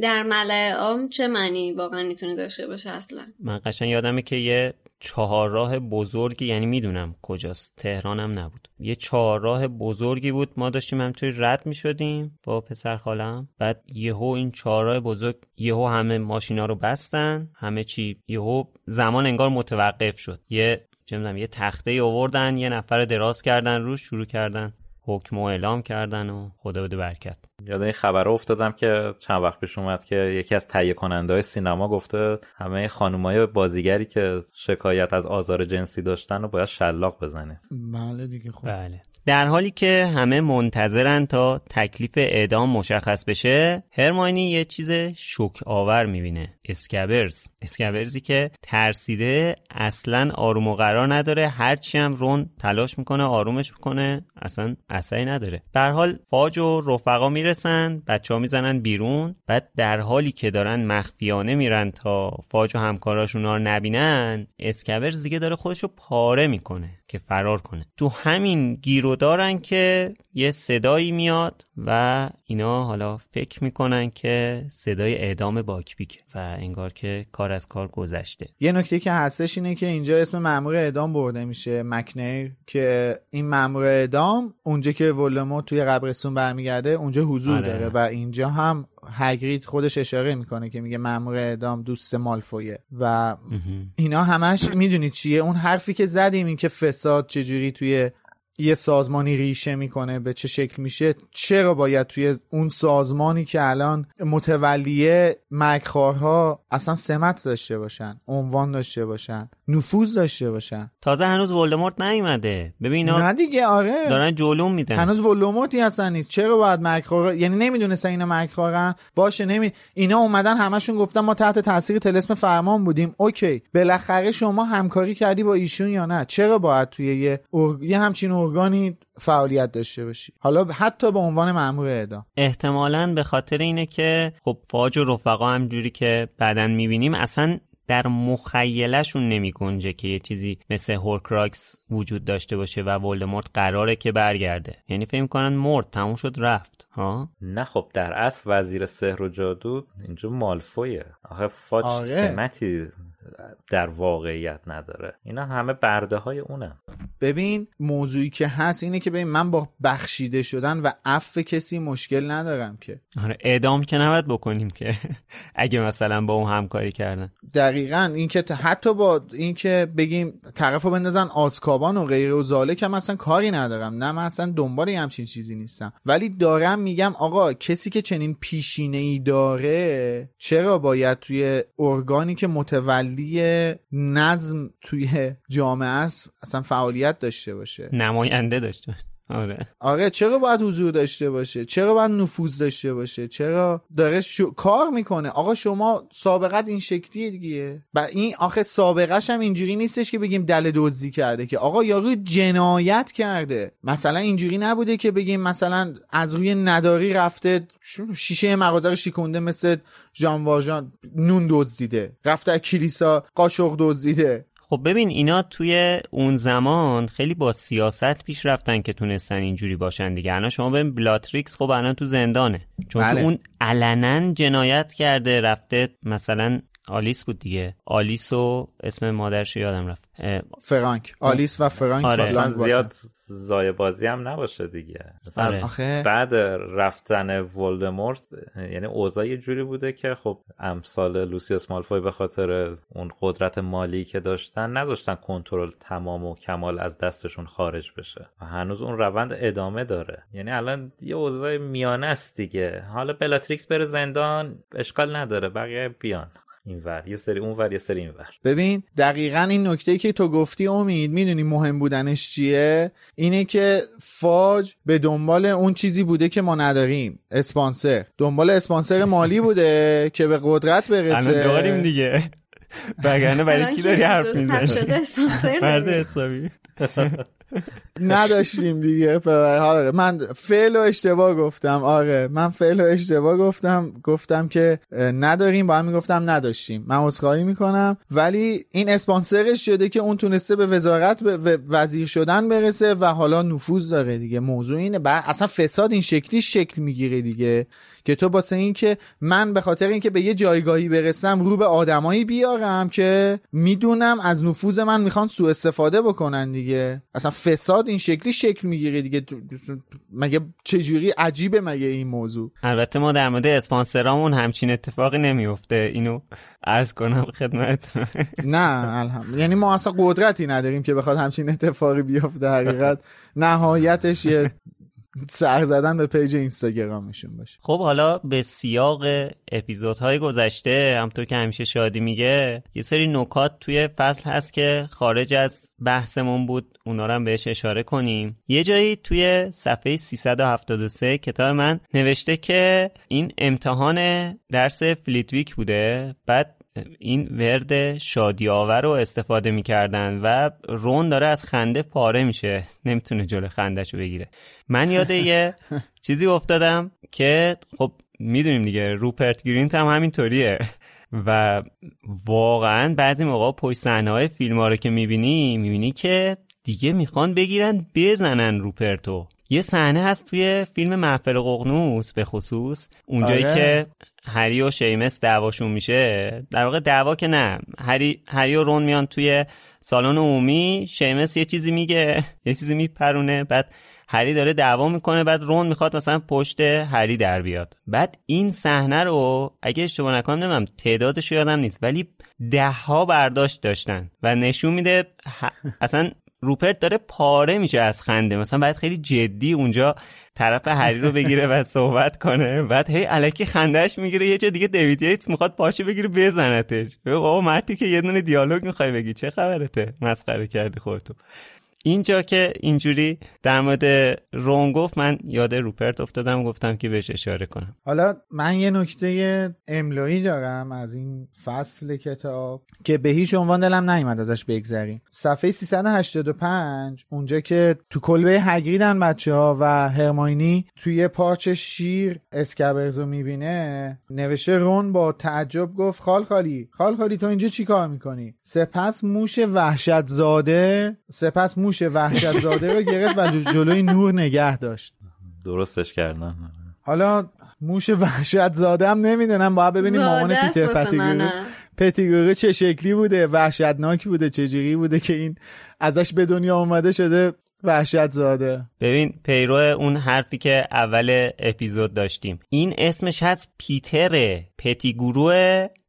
در ملع عام چه معنی واقعا می‌تونه داشته باشه اصلا؟ من قشنگ یادمه که یه چهارراه بزرگی یعنی می‌دونم کجاست تهرانم نبود. یه چهارراه بزرگی بود ما داشتیم همینطوری رد می‌شدیم با پسر خالم. بعد یهو این چهارراه بزرگ یهو همه ماشینا رو بستن همه چی یهو زمان انگار متوقف شد. یه چه یه تخته ای آوردن یه نفر دراز کردن روش شروع کردن. حکم و اعلام کردن و خدا بده برکت. یاد این خبر افتادم که چند وقت پیش اومد که یکی از تهیه کننده های سینما گفته همه خانومای بازیگری که شکایت از آزار جنسی داشتن رو باید شلاق بزنه. بله دیگه خب. بله. در حالی که همه منتظرن تا تکلیف اعدام مشخص بشه هرماینی یه چیز شوک آور می‌بینه. اسکبرز اسکبرزی که ترسیده اصلا آروم و قرار نداره. هرچی هم رون تلاش می‌کنه آرومش می‌کنه. اصلا اثری نداره. در حال فاج و رفقا می‌رسن بچه ها می‌زنن بیرون بعد در حالی که دارن مخفیانه میرن تا فاج و همکاراشون رو نبینن اسکبرز دیگه داره خودشو پاره می‌کنه که فرار کنه. تو همین گیرو دارن که یه صدایی میاد و اینا حالا فکر می‌کنن که صدای اعدام باکپیکه و انگار که کار از کار گذشته. یه نکته که هستش اینه که اینجا اسم مامور اعدام برده میشه مکنیر که این مامور اعدام اونجا که ولدمورت توی قبرستون برمیگرده اونجا حضور آره. داره و اینجا هم هگرید خودش اشاره می‌کنه که میگه مامور اعدام دوست مالفویه و اینا همش می‌دونید چیه اون حرفی که زدیم این که فساد چجوری توی یه سازمانی ریشه می‌کنه به چه شکل میشه چرا باید توی اون سازمانی که الان متولیه مکخارها اصلا سمت داشته باشن عنوان داشته باشن نفوذ داشته باشن؟ تازه هنوز ولدمورت نیومده. ببین نه دیگه آره. دارن جلوم میدن. هنوز ولوموتی هستن نیست. چرا باید مکخار یعنی نمی‌دونستن اینا مکخارن باشه نمی اینا اومدن همشون گفتن ما تحت تاثیر تلسم فرمان بودیم. اوکی. بالاخره شما همکاری کردی با ایشون یا نه؟ چرا باید توی یه, ارگ... یه همچین ارگانی فعالیت داشته باشی. حالا حتی به عنوان مأمور اعدام. احتمالا به خاطر اینه که خب فاج و رفقا همجوری که بعدا می‌بینیم اصلا در مخیلشون نمی گنجه که یه چیزی مثل هورکراکس وجود داشته باشه و ولدمورت قراره که برگرده. یعنی فکر کنن مرد تموم شد رفت. ها؟ نه خب در اصل وزیر سحر و جادو اینجا مالفویه. آخه فاج آره. سمتی در واقعیت نداره. اینا همه برده های اونم ببین موضوعی که هست اینه که ببین من با بخشیده شدن و عفو کسی مشکل ندارم که. آره اعدام که نباید بکنیم که اگه مثلا با اون همکاری کردن. دقیقا اینکه حتی با اینکه بگیم طرف رو بندازن آزکابان و غیره و زالک هم اصلا کاری ندارم. نه من اصلا دنبال یه همچین چیزی نیستم. ولی دارم میگم آقا کسی که چنین پیشینه ای داره چرا باید توی ارگانی که متولی نظم توی جامعه است؟ اصلا فعالیت داشته باشه. نماینده داشته آره. آره چرا باید حضور داشته باشه؟ چرا باید نفوذ داشته باشه؟ چرا داره شو... کار می‌کنه؟ آقا شما سابقت این شکلیه دیگه. و این آخه سابقش هم اینجوری نیستش که بگیم دل دزدی کرده که آقا یارو جنایت کرده. مثلا اینجوری نبوده که بگیم مثلا از روی نداری رفته شیشه مغازه رو شیکونده مثل ژان واژان نون دزدیده. رفته کلیسا قاشق دزدیده. خب ببین اینا توی اون زمان خیلی با سیاست پیش رفتن که تونستن اینجوری باشن دیگه. الان شما ببین بلاتریکس خب الان تو زندانه. چون بله. تو اون علنا جنایت کرده رفته مثلا آلیس بود دیگه. آلیس و اسم مادرش یادم رفت. فرانک. آلیس و فرانک آره. زیاد ضایع بازی هم نباشه دیگه. مثلا آره. آخه؟ بعد رفتن ولدمورت یعنی اوضاع یه جوری بوده که خب امثال لوسیوس مالفوی به خاطر اون قدرت مالی که داشتن نذاشتن کنترل تمام و کمال از دستشون خارج بشه. و هنوز اون روند ادامه داره. یعنی الان یه اوضاع میانه است دیگه. حالا بلاتریکس بره زندان اشکال نداره. بقیه بیان. اینور. یه سری اونور یه سری اینور. ببین دقیقا این نکته که تو گفتی امید می‌دونی مهم بودنش چیه؟ اینه که فاج به دنبال اون چیزی بوده که ما نداریم. اسپانسر. دنبال اسپانسر مالی بوده که به قدرت برسه. الان داریم دیگه. وگرنه برای کی داری حرف می‌زنی؟ مرد. حسابی. نداشتیم دیگه آره من فعل و اشتباه گفتم. آره من فعل و اشتباه گفتم. گفتم که نداریم با هم می‌گفتم نداشتیم. من عذرخواهی می‌کنم. ولی این اسپانسرش شده که اون تونسته به وزارت به وزیر شدن برسه و حالا نفوذ داره دیگه. موضوع اینه. اصلا فساد این شکلی شکل می‌گیره دیگه. که تو واسه این که من به خاطر اینکه به یه جایگاهی برسم رو به آدمایی بیارم که می‌دونم از نفوذ من می‌خوان سوء استفاده بکنن دیگه. اصلا فساد این شکلی شکل می‌گیره دیگه. مگه چجوری عجیبه مگه این موضوع؟ البته ما در مورد اسپانسرامون همچین اتفاقی نمیفته. اینو عرض کنم خدمت نه الحمد یعنی ما اصلا قدرتی نداریم که بخواد همچین اتفاقی بیفته حقیقت. نهایتش یه سر زدن به page اینستاگرامشون باشه خب حالا به سیاق اپیزودهای گذشته همطور که همیشه شادی میگه یه سری نکات توی فصل هست که خارج از بحثمون بود اونا رو هم بهش اشاره کنیم. یه جایی توی صفحه 373 کتاب من نوشته که این امتحان درس فلیتویک بوده. بعد این ورد شادی آور رو استفاده می‌کردن و رون داره از خنده پاره میشه. نمی‌تونه جلو خندش رو بگیره. من یاد یه چیزی افتادم که خب می‌دونیم دیگه روپرت گرینت هم همینطوریه. و واقعا بعضی موقع پشت صحنه های فیلم ها رو که می‌بینی می‌بینی که دیگه می‌خوان بگیرن بزنن روپرتو. یه صحنه هست توی فیلم محفل ققنوس به خصوص. اونجایی آره. که هری و شیمس دعواشون میشه؟ در واقع دعوا که نه. هری, هری و رون میان توی سالن عمومی. شیمس یه چیزی میگه یه چیزی میپرونه. بعد هری داره دعوا می‌کنه. بعد رون می‌خواد مثلا پشت هری در بیاد. بعد این صحنه رو اگه اشتباه نکنم نمی‌دونم تعدادش یادم نیست ولی ده ها برداشت داشتن و نشون میده ه- اصلا روپرت داره پاره میشه از خنده. مثلا باید خیلی جدی اونجا طرف هری رو بگیره و صحبت کنه. بعد هی الکی خندهش می‌گیره. یه جا دیگه دیوید ییتس می‌خواد پاشه بگیره بزنتش. بابا مرتی که یه دونه دیالوگ می‌خوای بگی. چه خبرته؟ مسخره کردی خودتو. اینجا که اینجوری در مورد رون گفت من یاد روپرت افتادم گفتم که بهش اشاره کنم. حالا من یه نکته املایی دارم از این فصل کتاب که به هیچ عنوان دلم نیومد ازش بگذریم. صفحه 385 اونجا که تو کلبه هگریدن بچه ها و هرماینی توی پارچ شیر اسکبرزو می‌بینه نوشته رون با تعجب گفت خال خالی خال خالی تو اینجا چی کار می‌کنی؟ سپس موش وحشت زاده سپس موش وحشت زاده رو گرفت و جلوی نور نگه داشت. درستش کردن. حالا موش وحشت زادم نمی‌دونم باید ببینیم مامان زاده پیتر پتیگورو منم. پتیگورو چه شکلی بوده؟ وحشتناک بوده؟ چجوری بوده که این ازش به دنیا اومده شده وحشت زاده ببین پیرو اون حرفی که اول اپیزود داشتیم. این اسمش هست پیتر پتیگورو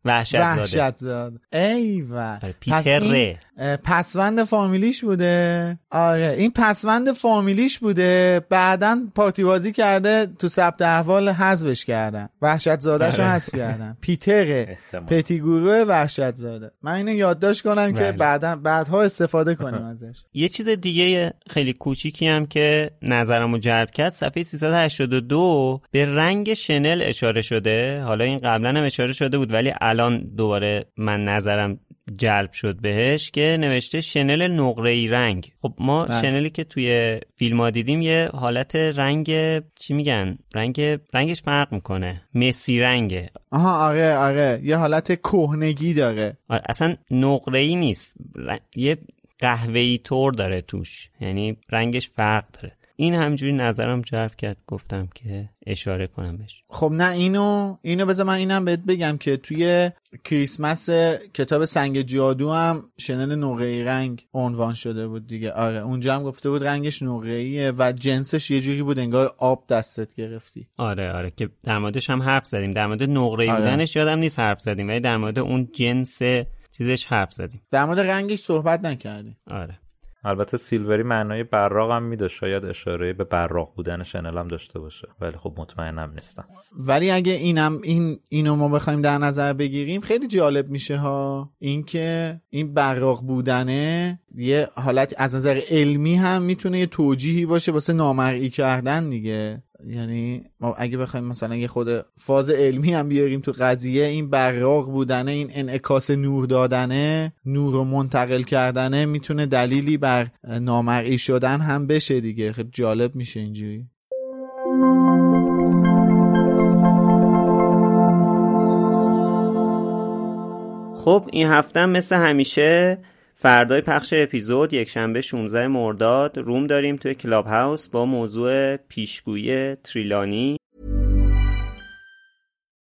وحشت وحشت زاده ایول. آره، پس پیتر. اه، پسوند فامیلیش بوده. آره این پسوند فامیلیش بوده. بعدا پارتی بازی کرده تو ثبت احوال حذفش کردن. وحشت زادهش رو آره. حذف کردن. پیتر احتمال. پتیگورو وحشت زاده من اینو یادداشت کنم که بله. بعدا بعدها استفاده کنیم ازش. یه چیز دیگه خیلی کوچیکی هم که نظرمو جلب کرد صفحه 382 به رنگ شنل اشاره شده. حالا این قبلا هم اشاره شده بود ولی الان دوباره من نظرم جلب شد بهش که نوشته شنل نقره ای رنگ. خب ما بله. شنلی که توی فیلم ها دیدیم یه حالت رنگ چی میگن؟ رنگ رنگش فرق می‌کنه. مسی رنگه. آها آره آره. یه حالت کهنگی داره. آره اصلا نقره ای نیست. ر- یه قهوه‌ای طور داره توش. یعنی رنگش فرق داره. این همجوری نظرم جلب کرد گفتم که اشاره کنم بهش خب نه اینو اینو بذار من اینم بهت بگم که توی کریسمس کتاب سنگ جادو هم شنل نقره رنگ عنوان شده بود دیگه. آره اونجا هم گفته بود رنگش نقره و جنسش یه جوری بود انگار آب دستت گرفتی. آره آره که در موردش هم حرف زدیم. در مورد نقره آره. بودنش یادم نیست حرف زدیم ولی در مورد اون جنس چیزش حرف زدیم. در مورد رنگش صحبت نکردیم. آره. البته سیلوری معنای براق هم میده. شاید اشاره به براق بودن شنل هم داشته باشه ولی خب مطمئنم نیستم. ولی اگه اینم این اینو ما بخوایم در نظر بگیریم خیلی جالب میشه ها. اینکه این براق بودنه یه حالت از نظر علمی هم می‌تونه یه توجیهی باشه واسه نامرئی کردن دیگه. یعنی ما اگه بخوایم مثلا یه خود فاز علمی هم بیاریم تو قضیه این براق بودنه این انعکاس نور دادنه نور رو منتقل کردنه می‌تونه دلیلی بر نامرئی شدن هم بشه دیگه. خیلی جالب میشه اینجوری. خب این هفته مثل همیشه فردای پخش اپیزود یک شنبه 16 مرداد روم داریم توی کلاب هاوس با موضوع پیشگویی تریلانی.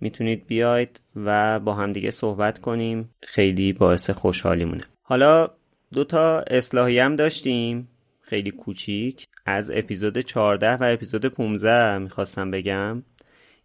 می‌تونید بیاید و با همدیگه صحبت کنیم. خیلی باعث خوشحالیمونه حالا دو تا اصلاحی هم داشتیم. خیلی کوچیک. از اپیزود 14 و اپیزود 15 می‌خواستم بگم.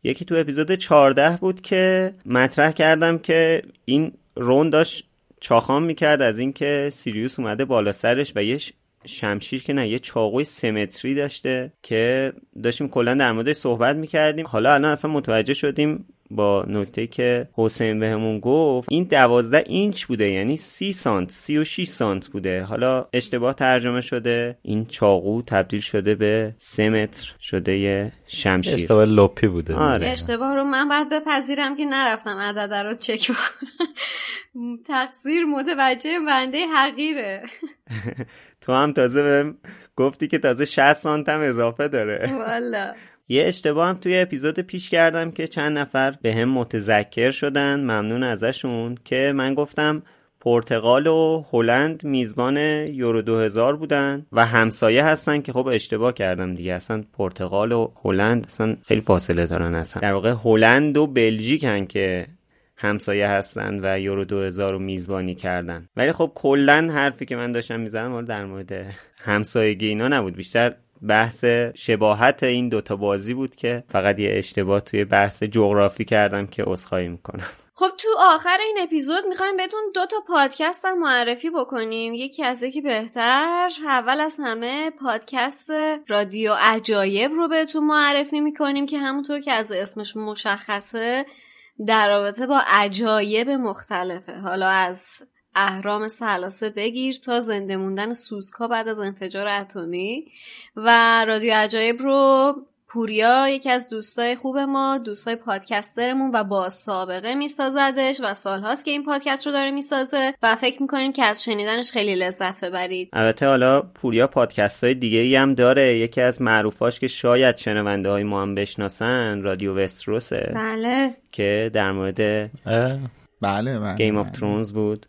یکی تو اپیزود 14 بود که مطرح کردم که این رون داشت چاخان می‌کرد از اینکه سیریوس اومده بالا سرش و یه شمشیر که نه یه چاقوی سمتری داشته که داشتیم کلا در موردش صحبت می‌کردیم. حالا الان اصلا متوجه شدیم با نکته که حسین بهمون گفت این دوازده اینچ بوده یعنی سی سانت سی و شیش سانت بوده. حالا اشتباه ترجمه شده. این چاقو تبدیل شده به سه متر شده یه شمشیر. اشتباه لپی بوده. آره. اشتباه رو من باید بپذیرم که نرفتم عدد رو چک تقصیر متوجه بنده حقیره. تو هم تازه بهم گفتی که تازه 60 سانت هم اضافه داره. والا. یه اشتباه هم توی اپیزود پیش کردم که چند نفر به هم متذکر شدن ممنون ازشون که من گفتم پرتغال و هلند میزبان یورو 2000 بودن و همسایه هستن که خب اشتباه کردم دیگه. اصلا پرتغال و هلند اصلا خیلی فاصله دارن اصلا. در واقع هلند و بلژیکن که همسایه هستن و یورو 2000 رو میزبانی کردن. ولی خب کلا حرفی که من داشتم می‌زنم در مورد همسایگی اینا نبود. بیشتر بحث شباهت این دوتا بازی بود که فقط یه اشتباه توی بحث جغرافی کردم که عذرخواهی می‌کنم. خب تو آخر این اپیزود می‌خوایم بهتون دو تا پادکست هم معرفی بکنیم. یکی از یکی بهتر. اول از همه پادکست رادیو عجایب رو بهتون معرفی می‌کنیم که همونطور که از اسمش مشخصه در رابطه با عجایب مختلفه. حالا از اهرام سلاسه بگیر تا زنده موندن سوسکا بعد از انفجار اتمی. و رادیو عجایب رو پوریا یکی از دوستای خوب ما دوستای پادکسترمون و با سابقه میسازدش و سالهاست که این پادکست رو داره می‌سازه و فکر می‌کنیم که از شنیدنش خیلی لذت ببرید. البته حالا پوریا پادکست های دیگه ای هم داره. یکی از معروفاش که شاید شنونده های ما هم بشناسن رادیو وستروسه بله. که در مورد بله بله Game of Thrones بود.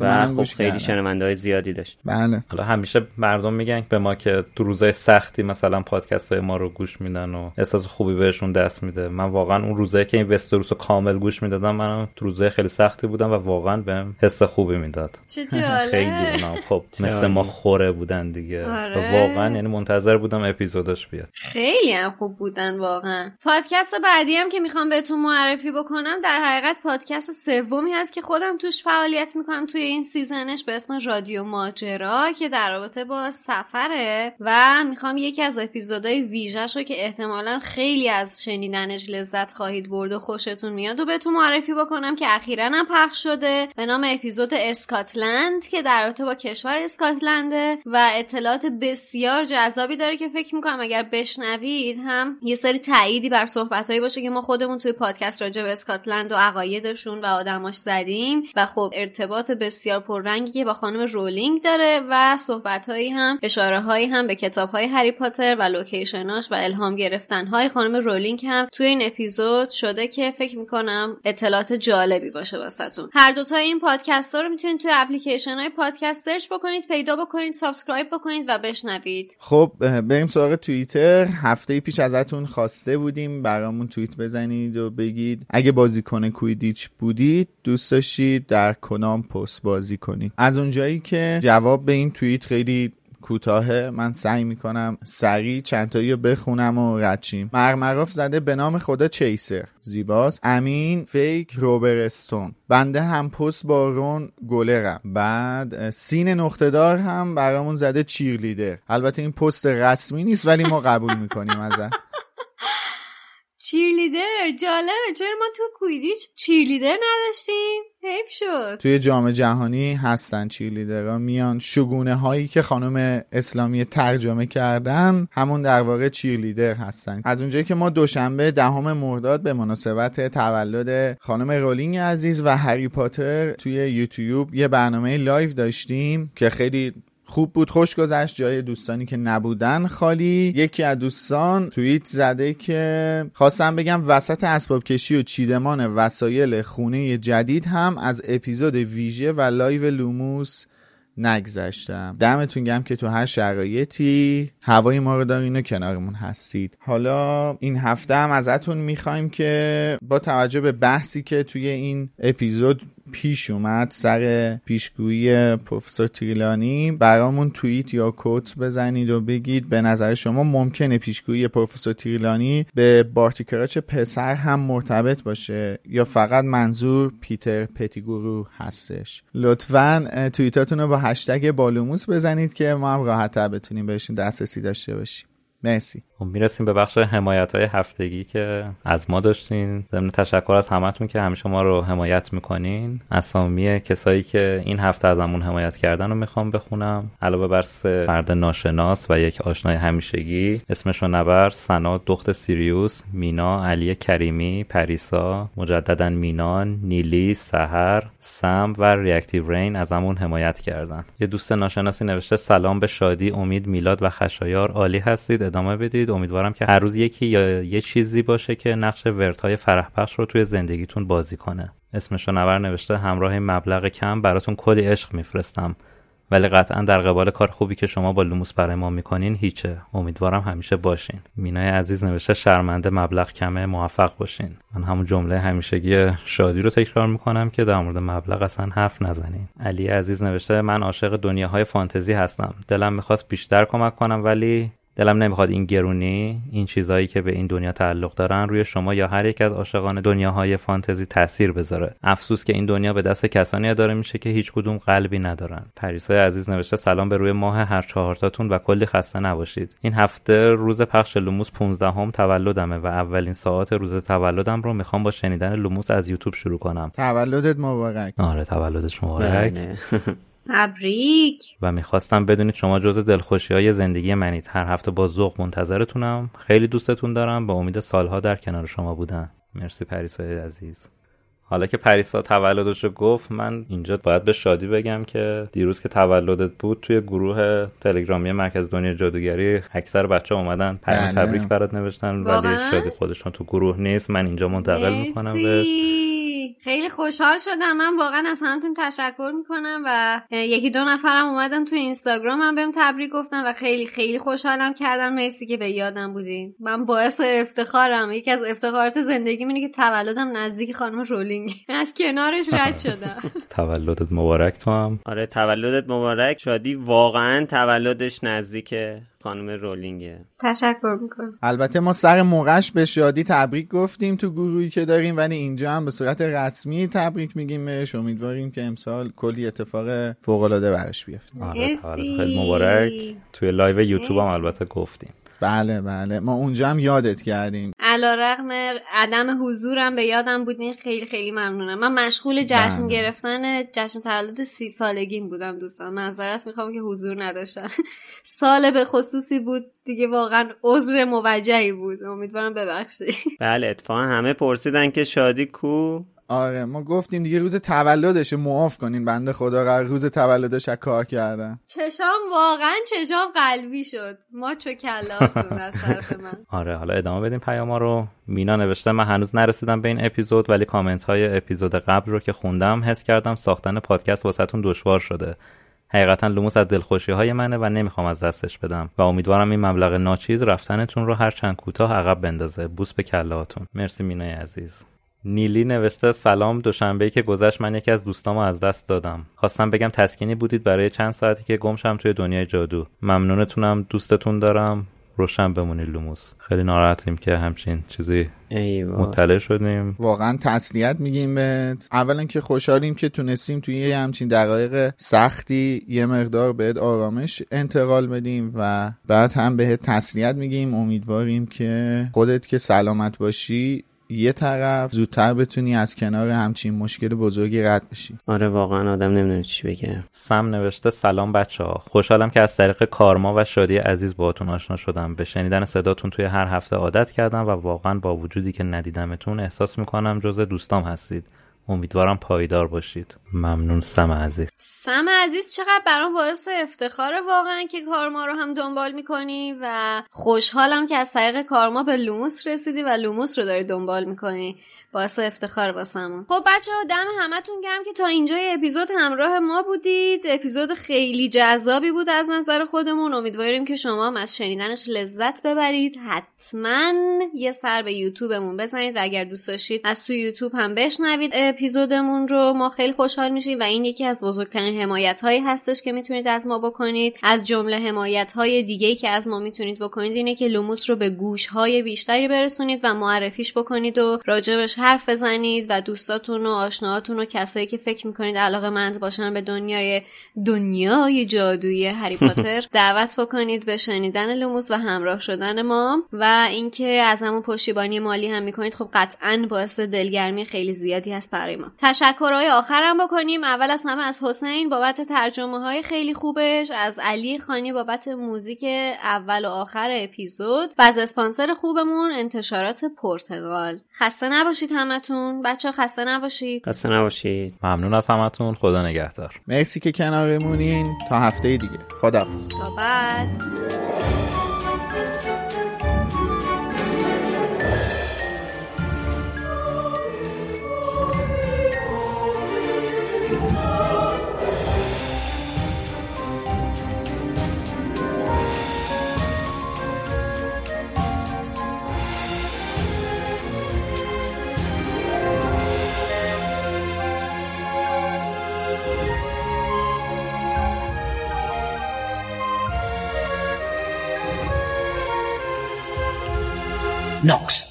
و خب گوش خیلی. شنونده های زیادی داشت. بله. حالا همیشه مردم میگن به ما که تو روزای سختی مثلا پادکست های ما رو گوش میدن و احساس خوبی بهشون دست میده. من واقعا اون روزایی که این وستروس رو کامل گوش می‌دادم من تو روزای خیلی سختی بودم و واقعا بهم حس خوبی می‌داد. چون خیلی اونم خب مثل ما خوره بودن دیگه. آره. واقعا یعنی منتظر بودم اپیزودش بیاد. خیلی هم خوب بودن واقعا. پادکست بعدی هم که می‌خوام بهتون معرفی بکنم در حقیقت پادکست سومی هست که خودم توش فعالیت می‌کنم توی این season ش به اسم رادیو ماجرا که در رابطه با سفره و می‌خوام یکی از اپیزودهای ویژهش رو که احتمالا خیلی از شنیدنش لذت خواهید برد و خوشتون میاد و بهتون معرفی بکنم که اخیرا هم پخش شده به نام اپیزود اسکاتلند که در رابطه با کشور اسکاتلنده و اطلاعات بسیار جذابی داره که فکر می‌کنم اگر بشنوید هم یه سری تأییدی بر صحبتهایی باشه که ما خودمون توی پادکست راجع به اسکاتلند و عقایدشون و آدماش زدیم و خب ارتباط ارتباط بسیار پررنگی که با خانم رولینگ داره و صحبت هایی هم اشاره هایی هم به کتاب های هری پاتر و location اش و الهام گرفتن های خانم رولینگ هم توی این اپیزود شده که فکر می‌کنم اطلاعات جالبی باشه واسهتون. هر دوتا این پادکست ها رو می‌تونید توی اپلیکیشن های پادکست search بکنید پیدا بکنید subscribe بکنید و بشنوید. خب بریم سراغ توییتر. هفته پیش ازتون خواسته بودیم برامون توییت بزنید و بگید اگه بازیکن کویدیچ بودید دوست داشتید در کنام پست بازی کنید از اونجایی که جواب به این توییت خیلی کوتاهه من سعی می‌کنم سریع چندتایی رو بخونم و ردچیم مرمراف زده به نام خدا چیسر. زیباست. امین فیک روبرستون. بنده هم پست با رون گلرم. بعد سین نقطهدار هم برامون زده چیرلیدر. البته این پست رسمی نیست ولی ما قبول می‌کنیم ازن cheerleader جالبه. چرا ما تو کویدیچ cheerleader نداشتیم؟ حیف شد. توی جام جهانی هستن cheerleader ها میان شگونه هایی که خانم اسلامی ترجمه کردن همون در واقع cheerleader هستن. از اونجایی که ما دوشنبه دهم مرداد به مناسبت تولد خانم رولینگ عزیز و هری پاتر توی یوتیوب یه برنامه live داشتیم که خیلی خوب بود. خوش گذشت جای دوستانی که نبودن. خالی یکی از دوستان توییت زده که خواستم بگم وسط اسباب کشی و چیدمان وسایل خونه جدید هم از اپیزود ویژه و live لوموس نگذشتم. دمتون گم که تو هر شرایطی هوای ما رو دارین و کنارمون هستید. حالا این هفته هم ازتون می‌خوایم که با توجه به بحثی که توی این اپیزود پیش اومد سر پیشگویی پروفسور تریلانی. برامون توییت یا کوت بزنید و بگید. به نظر شما ممکنه پیشگویی پروفسور تریلانی به بارتیکراچ پسر هم مرتبط باشه یا فقط منظور پیتر پتیگورو هستش؟ لطفا توییتاتون رو با هشتگ بالوموس بزنید که ما هم راحت بتونیم بهشون دسترسی داشته باشیم. مرسی. خب می‌رسیم به بخش حمایت های هفتگی که از ما داشتین. ضمن تشکر از همتون که همیشه ما رو حمایت می‌کنین. اسامی کسایی که این هفته ازمون حمایت کردن رو می‌خوام بخونم. علاوه بر سه مرد ناشناس و یک آشنای همیشگی. اسمشو نبر سنا دخت سیریوس مینا علی کریمی پریسا مجددا مینان نیلی سحر سم و ریاکتیو رین ازمون حمایت کردن. یه دوست ناشناسی نوشته سلام به شادی امید میلاد و خشایار. عالی هستید. ادامه بدید. امیدوارم که هر روز یکی یا یه چیزی باشه که نقش وردای فرح بخش رو توی زندگیتون بازی کنه. اسمشو نور نوشته همراه مبلغ کم براتون کلی عشق میفرستم. ولی قطعا در قبال کار خوبی که شما با لوموس برای ما می‌کنین هیچه. امیدوارم همیشه باشین. مینای عزیز نوشته شرمنده مبلغ کمه موفق باشین. من همون جمله همیشگی شادی رو تکرار می‌کنم که در مورد مبلغ اصلا حرف نزنین. علی عزیز نوشته من عاشق دنیاهای فانتزی هستم. دلم می‌خواست بیشتر کمک کنم ولی دلم نمی‌خواد این گرونی این چیزهایی که به این دنیا تعلق دارن روی شما یا هر یک از عاشقان دنیاهای فانتزی تاثیر بذاره. افسوس که این دنیا به دست کسانی اداره میشه که هیچ کدوم قلبی ندارن. پریسای عزیز نوشته سلام به روی ماه هر چهارتاتون و کلی خسته نباشید. این هفته روز پخش لوموس 15 هم تولدمه و اولین ساعت روز تولدم رو می‌خوام با شنیدن لوموس از یوتیوب شروع کنم. تولدت مبارک. آره تولدش مبارک. تبریک. و می‌خواستم بدونید شما جز دلخوشی های زندگی منید. هر هفته با ذوق منتظرتونم. خیلی دوستتون دارم. به امید سالها در کنار شما بودن. مرسی پریسای عزیز. حالا که پریسا تولدش رو گفت من اینجا باید به شادی بگم که دیروز که تولدت بود توی گروه تلگرامی مرکز دنیا جادوگری اکثر بچه اومدن پیام تبریک برات نوشتن. ولی شادی خودشون تو گروه نیست. من اینجا منتقل می‌کنم به خیلی خوشحال شدم. من واقعا از همتون تشکر می‌کنم و یکی دو نفرم اومدم تو اینستاگرام هم بهم تبریک گفتم و خیلی خیلی خوشحالم کردم مرسی که به یادم بودین. من باعث افتخارم. یکی از افتخارات زندگی اینه که تولدم نزدیک خانم رولینگ. از کنارش رد شدم. تولدت مبارک تو هم. آره تولدت مبارک. شادی واقعا تولدش نزدیکه. خانم رولینگه. تشکر می‌کنم. البته ما سر موقعش به شادی تبریک گفتیم تو گروهی که داریم ولی اینجا هم به صورت رسمی تبریک میگیم بهش. امیدواریم که امسال کلی اتفاق فوق العاده براش بیفته. آره خیلی مبارک. توی live یوتیوب هم البته گفتیم. بله بله. ما اونجا هم یادت کردیم. علی‌رغم عدم حضورم به یادم بودین خیلی خیلی ممنونم. من مشغول جشن بله. گرفتن جشن تولد سی سالگیم بودم دوستان. معذرت می‌خوام که حضور نداشتم. سال به خصوصی بود. دیگه واقعا عذر موجهی بود. امیدوارم ببخشید. بله اتفاقا همه پرسیدن که شادی کو؟ آره ما گفتیم دیگه روز تولدش معاف کنین بنده خدا رو از روز تولدش کار کردن. چشام واقعا چشام قلبی شد. ماچ رو کله‌هاتون از طرف من. آره حالا ادامه بدیم پیاما رو. مینا نوشته من هنوز نرسیدم به این اپیزود ولی کامنت های اپیزود قبل رو که خوندم حس کردم ساختن پادکست واسهتون دشوار شده. حقیقتا لوموس از دلخوشی های منه و نمی‌خوام از دستش بدم. و امیدوارم این مبلغ ناچیز رفتنتون رو هر چند کوتاه عقب بندازه. بوس به کله‌هاتون مرسی مینای عزیز. نیلی نوشته سلام دوشنبه که گذشت من یکی از دوستامو از دست دادم. خواستم بگم تسکینی بودید برای چند ساعتی که گم شم توی دنیای جادو. ممنونتونم دوستتون دارم. روشن بمونی لوموس. خیلی ناراحتیم که همچین چیزی مطلع شدیم. واقعا تسلیت میگیم بهت. اولا که خوشحالیم که تونستیم توی یه همچین دقایق سختی یه مقدار بهت آرامش انتقال بدیم و بعد هم بهت تسلیت میگیم. امیدواریم که خودت که سلامت باشی یه طرف زودتر بتونی از کنار همچین مشکل بزرگی رد بشی. آره واقعا آدم نمی‌دونه چی بگه. سم نوشته سلام بچه ها. خوشحالم که از طریق کارما و شادی عزیز باهاتون آشنا شدم. به شنیدن صداتون توی هر هفته عادت کردم و واقعا با وجودی که ندیدمتون احساس می‌کنم جز دوستام هستید. امیدوارم پایدار باشید. ممنون سم عزیز. سم عزیز چقدر برام باعث افتخار واقعا که کارما رو هم دنبال می‌کنی و خوشحالم که از طریق کارما به لوموس رسیدی و لوموس رو داری دنبال می‌کنی. باعث افتخار واسمون. خب بچه ها دم همتون گرم که تا اینجای اپیزود همراه ما بودید. اپیزود خیلی جذابی بود از نظر خودمون. امیدواریم که شما هم از شنیدنش لذت ببرید. حتما یه سر به یوتیوبمون بزنید و اگر دوست داشتید از توی یوتیوب هم بشنوید اپیزودمون رو. ما خیلی خوشحال میشیم و این یکی از بزرگترین حمایت هایی هستش که می‌تونید از ما بکنید. از جمله حمایت های دیگه که از ما می‌تونید بکنید اینه که لوموس رو به گوش های بیشتری برسونید و معرفیش بکنید و راجع بهش حرف بزنید و دوستاتون و آشناهاتون و کسایی که فکر می‌کنید علاقه مند باشن به دنیای دنیای جادویی هری پاتر دعوت بکنید به شنیدن لوموس و همراه شدن ما و اینکه از همون پشتیبانی مالی هم می‌کنید خب قطعا باعث دلگرمی خیلی زیادی هست برای ما. تشکرهای آخرم بکنیم. اول از همه از حسین بابت ترجمه های خیلی خوبش از علی خانی بابت موزیک اول و آخر اپیزود و از اسپانسر خوبمون انتشارات پرتغال. خسته نباشید. همتون. بچه خسته نباشید. خسته نباشید. ممنون از همتون. خدا نگهدار. مرسی که کنارمونین. تا هفته دیگه. خدا تا بعد. Knox